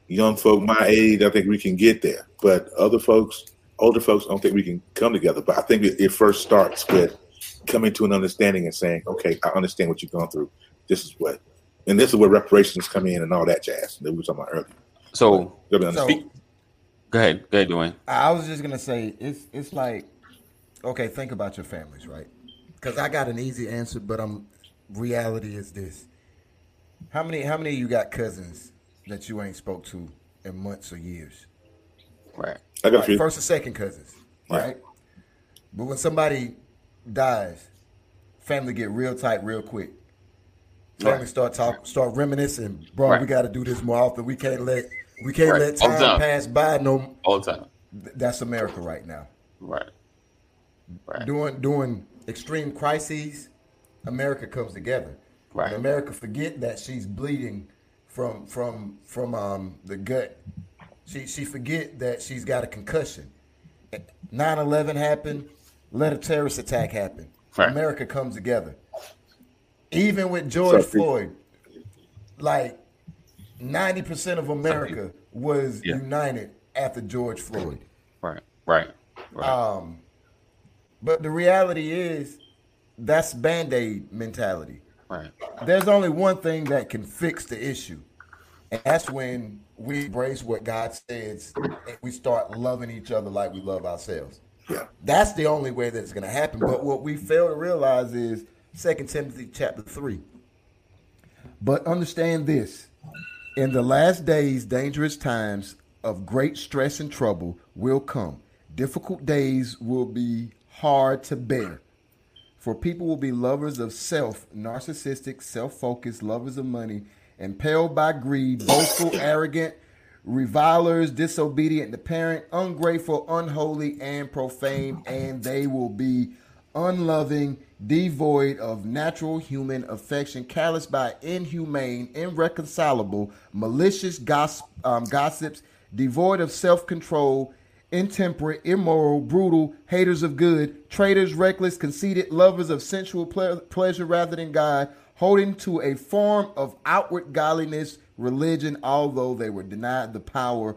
young folk my age, I think we can get there. But other folks, older folks, I don't think we can come together. But I think it, it first starts with coming to an understanding and saying, okay, I understand what you've gone through. This is what, and this is where reparations come in and all that jazz that we were talking about earlier. so You gotta So- understand. Go ahead, go ahead, Dwayne. I was just gonna say it's it's like okay, think about your families, right? Because I got an easy answer, but I'm reality is this: how many how many of you got cousins that you ain't spoke to in months or years? Right, I got a Right, few. first or second cousins, Yeah. right? But when somebody dies, family get real tight real quick. Family Right. start talk, start reminiscing. Bro, Right. we got to do this more often. We can't let we can't Right. let time time. pass by. No, all the time. that's America right now. Right, right, During during extreme crises, America comes together. Right. And America forget that she's bleeding from from from um the gut. She she forget that she's got a concussion. 9-11 happened, let a terrorist attack happen. Right. America comes together. Even with George Floyd, like 90% of America was Yeah. united after George Floyd. right, right, right. Um, but the reality is that's band aid mentality. right. There's only one thing that can fix the issue, and that's when we embrace what God says and we start loving each other like we love ourselves. Yeah. That's the only way that's going to happen. But what we fail to realize is Second Timothy chapter 3. But understand this in the last days, dangerous times of great stress and trouble will come. Difficult days will be hard to bear. For people will be lovers of self, narcissistic, self focused, lovers of money, impelled by greed, boastful, arrogant, revilers, disobedient to parent, ungrateful, unholy, and profane, and they will be unloving, devoid of natural human affection, callous by inhumane, irreconcilable, malicious goss- um, gossips, devoid of self control, intemperate, immoral, brutal, haters of good, traitors, reckless, conceited, lovers of sensual ple- pleasure rather than God, holding to a form of outward godliness, religion, although they were denied the power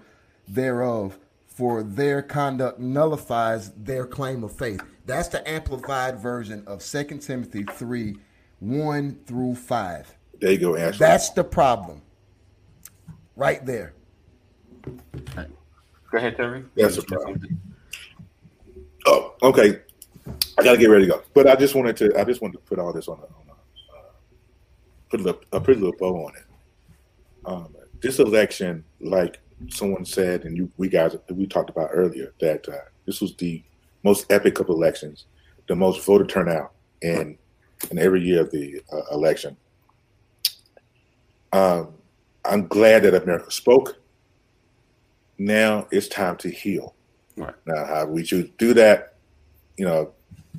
thereof. For their conduct nullifies their claim of faith. That's the amplified version of 2 Timothy 3 1 through 5. There you go, Ashley. That's the problem. Right there. Go ahead, Terry. That's a problem. Oh, okay. I gotta get ready to go. But I just wanted to. I just wanted to put all this on a, on a uh, put a, little, a pretty little bow on it. Um, this election, like someone said, and you, we guys, we talked about earlier, that uh, this was the most epic of elections, the most voter turnout in in every year of the uh, election. Um, I'm glad that America spoke. Now it's time to heal. Right. Now, how we choose to do that, you know,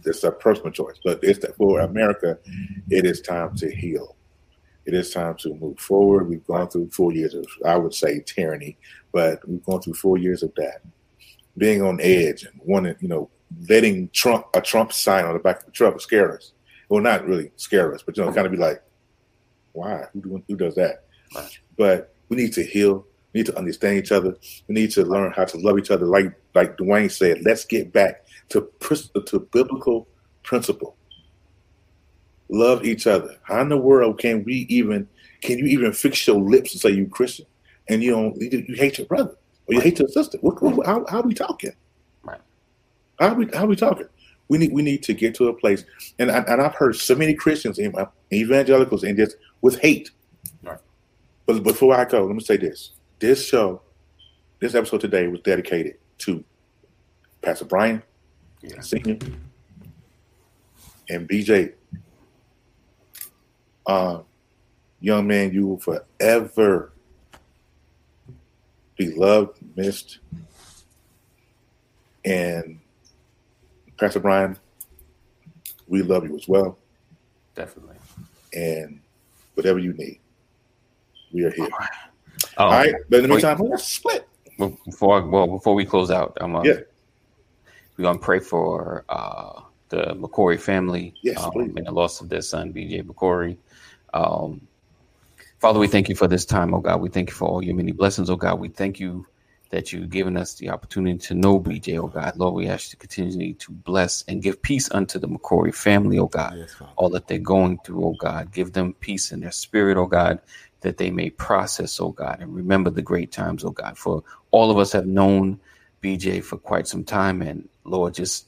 it's a personal choice. But it's that for America, it is time to heal. It is time to move forward. We've gone through four years of, I would say, tyranny, but we've gone through four years of that. Being on edge and wanting, you know, letting Trump a Trump sign on the back of the truck scare us. Well, not really scare us, but you know, kind of be like, why? Who, do, who does that? Right. But we need to heal. We need to understand each other. We need to learn how to love each other. Like like Dwayne said, let's get back to to biblical principle. Love each other. How in the world can we even can you even fix your lips and say you Christian and you don't you, hate your brother or you hate your sister? What, what, how, how are we talking? Right. How are we how are we talking? We need we need to get to a place, and I, and I've heard so many Christians and evangelicals and just with hate. Right. But before I go, let me say this: this show, this episode today was dedicated to Pastor Brian Yeah. Senior and BJ. Uh, young man, you will forever be loved, missed, and Pastor Brian, we love you as well. Definitely. And whatever you need, we are here. Um, All right, but in the meantime, let's split. Before well, before we close out, I'm uh, Yeah. we're gonna pray for uh, the McCory family Yes, um, and the loss of their son, BJ McCory. Um, Father, we thank you for this time, oh God. We thank you for all your many blessings, oh God. We thank you that you've given us the opportunity to know BJ, oh God. Lord, we ask you to continue to bless and give peace unto the McCory family, oh God Yes, all that they're going through, oh God. Give them peace in their spirit, oh God, that they may process, oh God, and remember the great times, oh God. For all of us have known BJ for quite some time, and Lord, just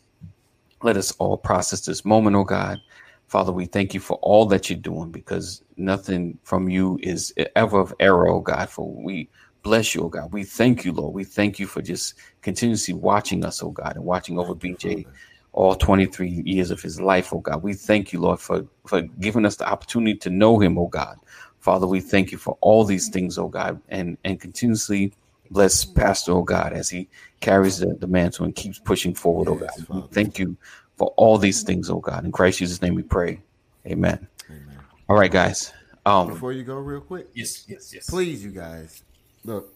let us all process this moment, oh God. Father, we thank you for all that you're doing because nothing from you is ever of error, oh God. For we bless you, oh God. We thank you, Lord. We thank you for just continuously watching us, oh God, and watching over BJ all 23 years of his life, oh God. We thank you, Lord, for, for giving us the opportunity to know him, oh God. Father, we thank you for all these things, oh God, and, and continuously bless Pastor, oh God, as he carries the, the mantle and keeps pushing forward, oh God. Father. Thank you for all these things, oh God. In Christ Jesus' name we pray. Amen. Amen. All right, guys. Um, Before you go, real quick, yes, yes, yes. please, you guys, look.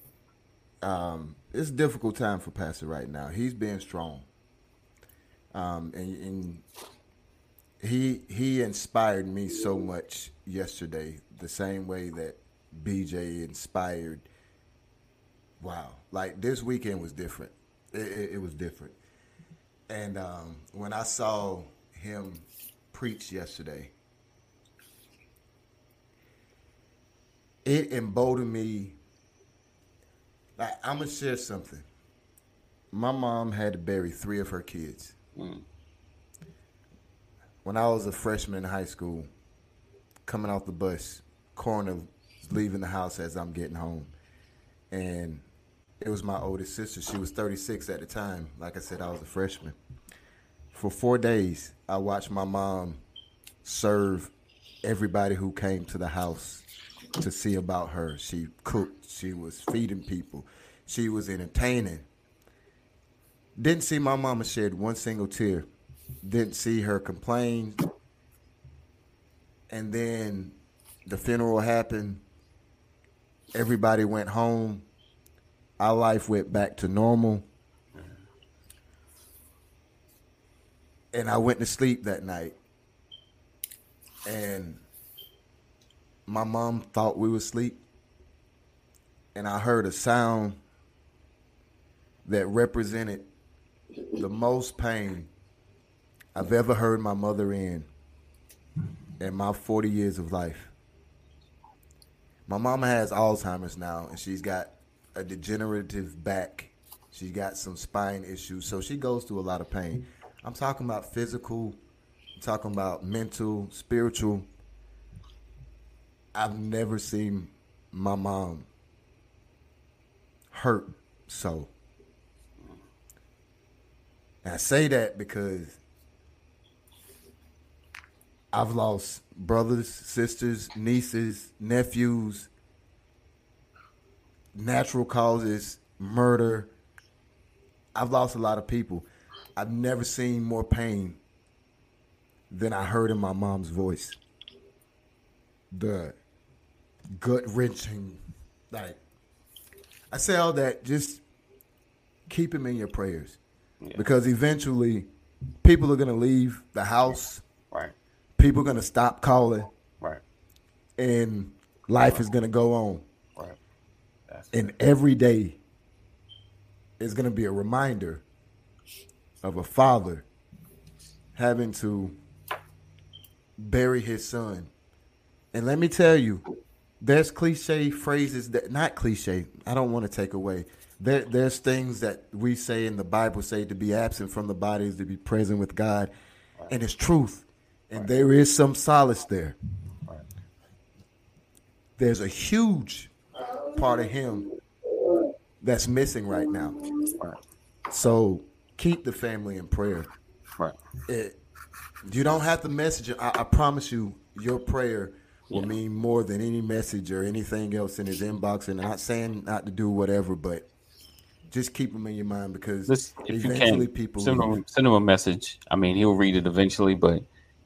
Um, it's a difficult time for Pastor right now. He's being strong, um, and, and he he inspired me so much yesterday. The same way that BJ inspired. Wow, like this weekend was different. It, it, it was different, and um, when I saw him preach yesterday, it emboldened me. Like I'm gonna share something. my mom had to bury three of her kids. Mm. When I was a freshman in high school, coming off the bus, coroner was leaving the house as I'm getting home, and it was my oldest sister. She was 36 at the time. Like I said, I was a freshman. For four days, I watched my mom serve everybody who came to the house to see about her. She cooked. She was feeding people. She was entertaining. Didn't see my mama shed one single tear. Didn't see her complain. And then the funeral happened. Everybody went home. Our life went back to normal. And I went to sleep that night. And my mom thought we were asleep. And I heard a sound that represented the most pain I've ever heard my mother in in my 40 years of life. My mama has Alzheimer's now, and she's got a degenerative back. She's got some spine issues, so she goes through a lot of pain. I'm talking about physical, I'm talking about mental, spiritual. I've never seen my mom hurt so. And I say that because I've lost brothers, sisters, nieces, nephews, natural causes, murder. I've lost a lot of people. I've never seen more pain than I heard in my mom's voice. The gut wrenching, like, I say all that, just keep him in your prayers. Yeah. Because eventually people are going to leave the house, Right. people are going to stop calling, Right. and life is going to go on. That's And every day is going to be a reminder of a father having to bury his son. And let me tell you, there's cliche phrases that not cliche. I don't want to take away. There, there's things that we say in the Bible say to be absent from the body is to be present with God, and it's truth. And there is some solace there. There's a huge part of him that's missing right now. right. So keep the family in prayer. Right. It, you don't have to message it. I, I promise you, your prayer will mean more than any message or anything else in his inbox. And I'm not saying not to do whatever, but just keep him in your mind because if you can people send him, send him a message. I mean, he'll read it eventually, but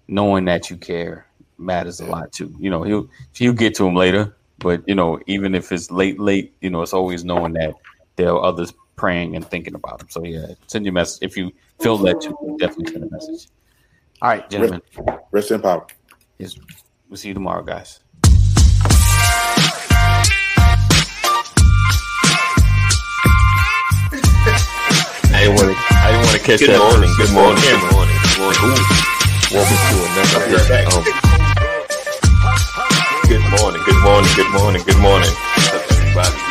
knowing that you care matters a lot too. You know, he'll he'll get to him later, but you know, even if it's late, late, you know, it's always knowing that there are others praying and thinking about them. So yeah, send your message if you feel that you Definitely send a message. All right, gentlemen. Rest in power. Yes, we'll see you tomorrow, guys. I didn't want to. I didn't want to catch Good that. morning, first. good morning, good morning, good morning. Welcome to another edition of Good morning, good morning, good morning, good morning. Everybody?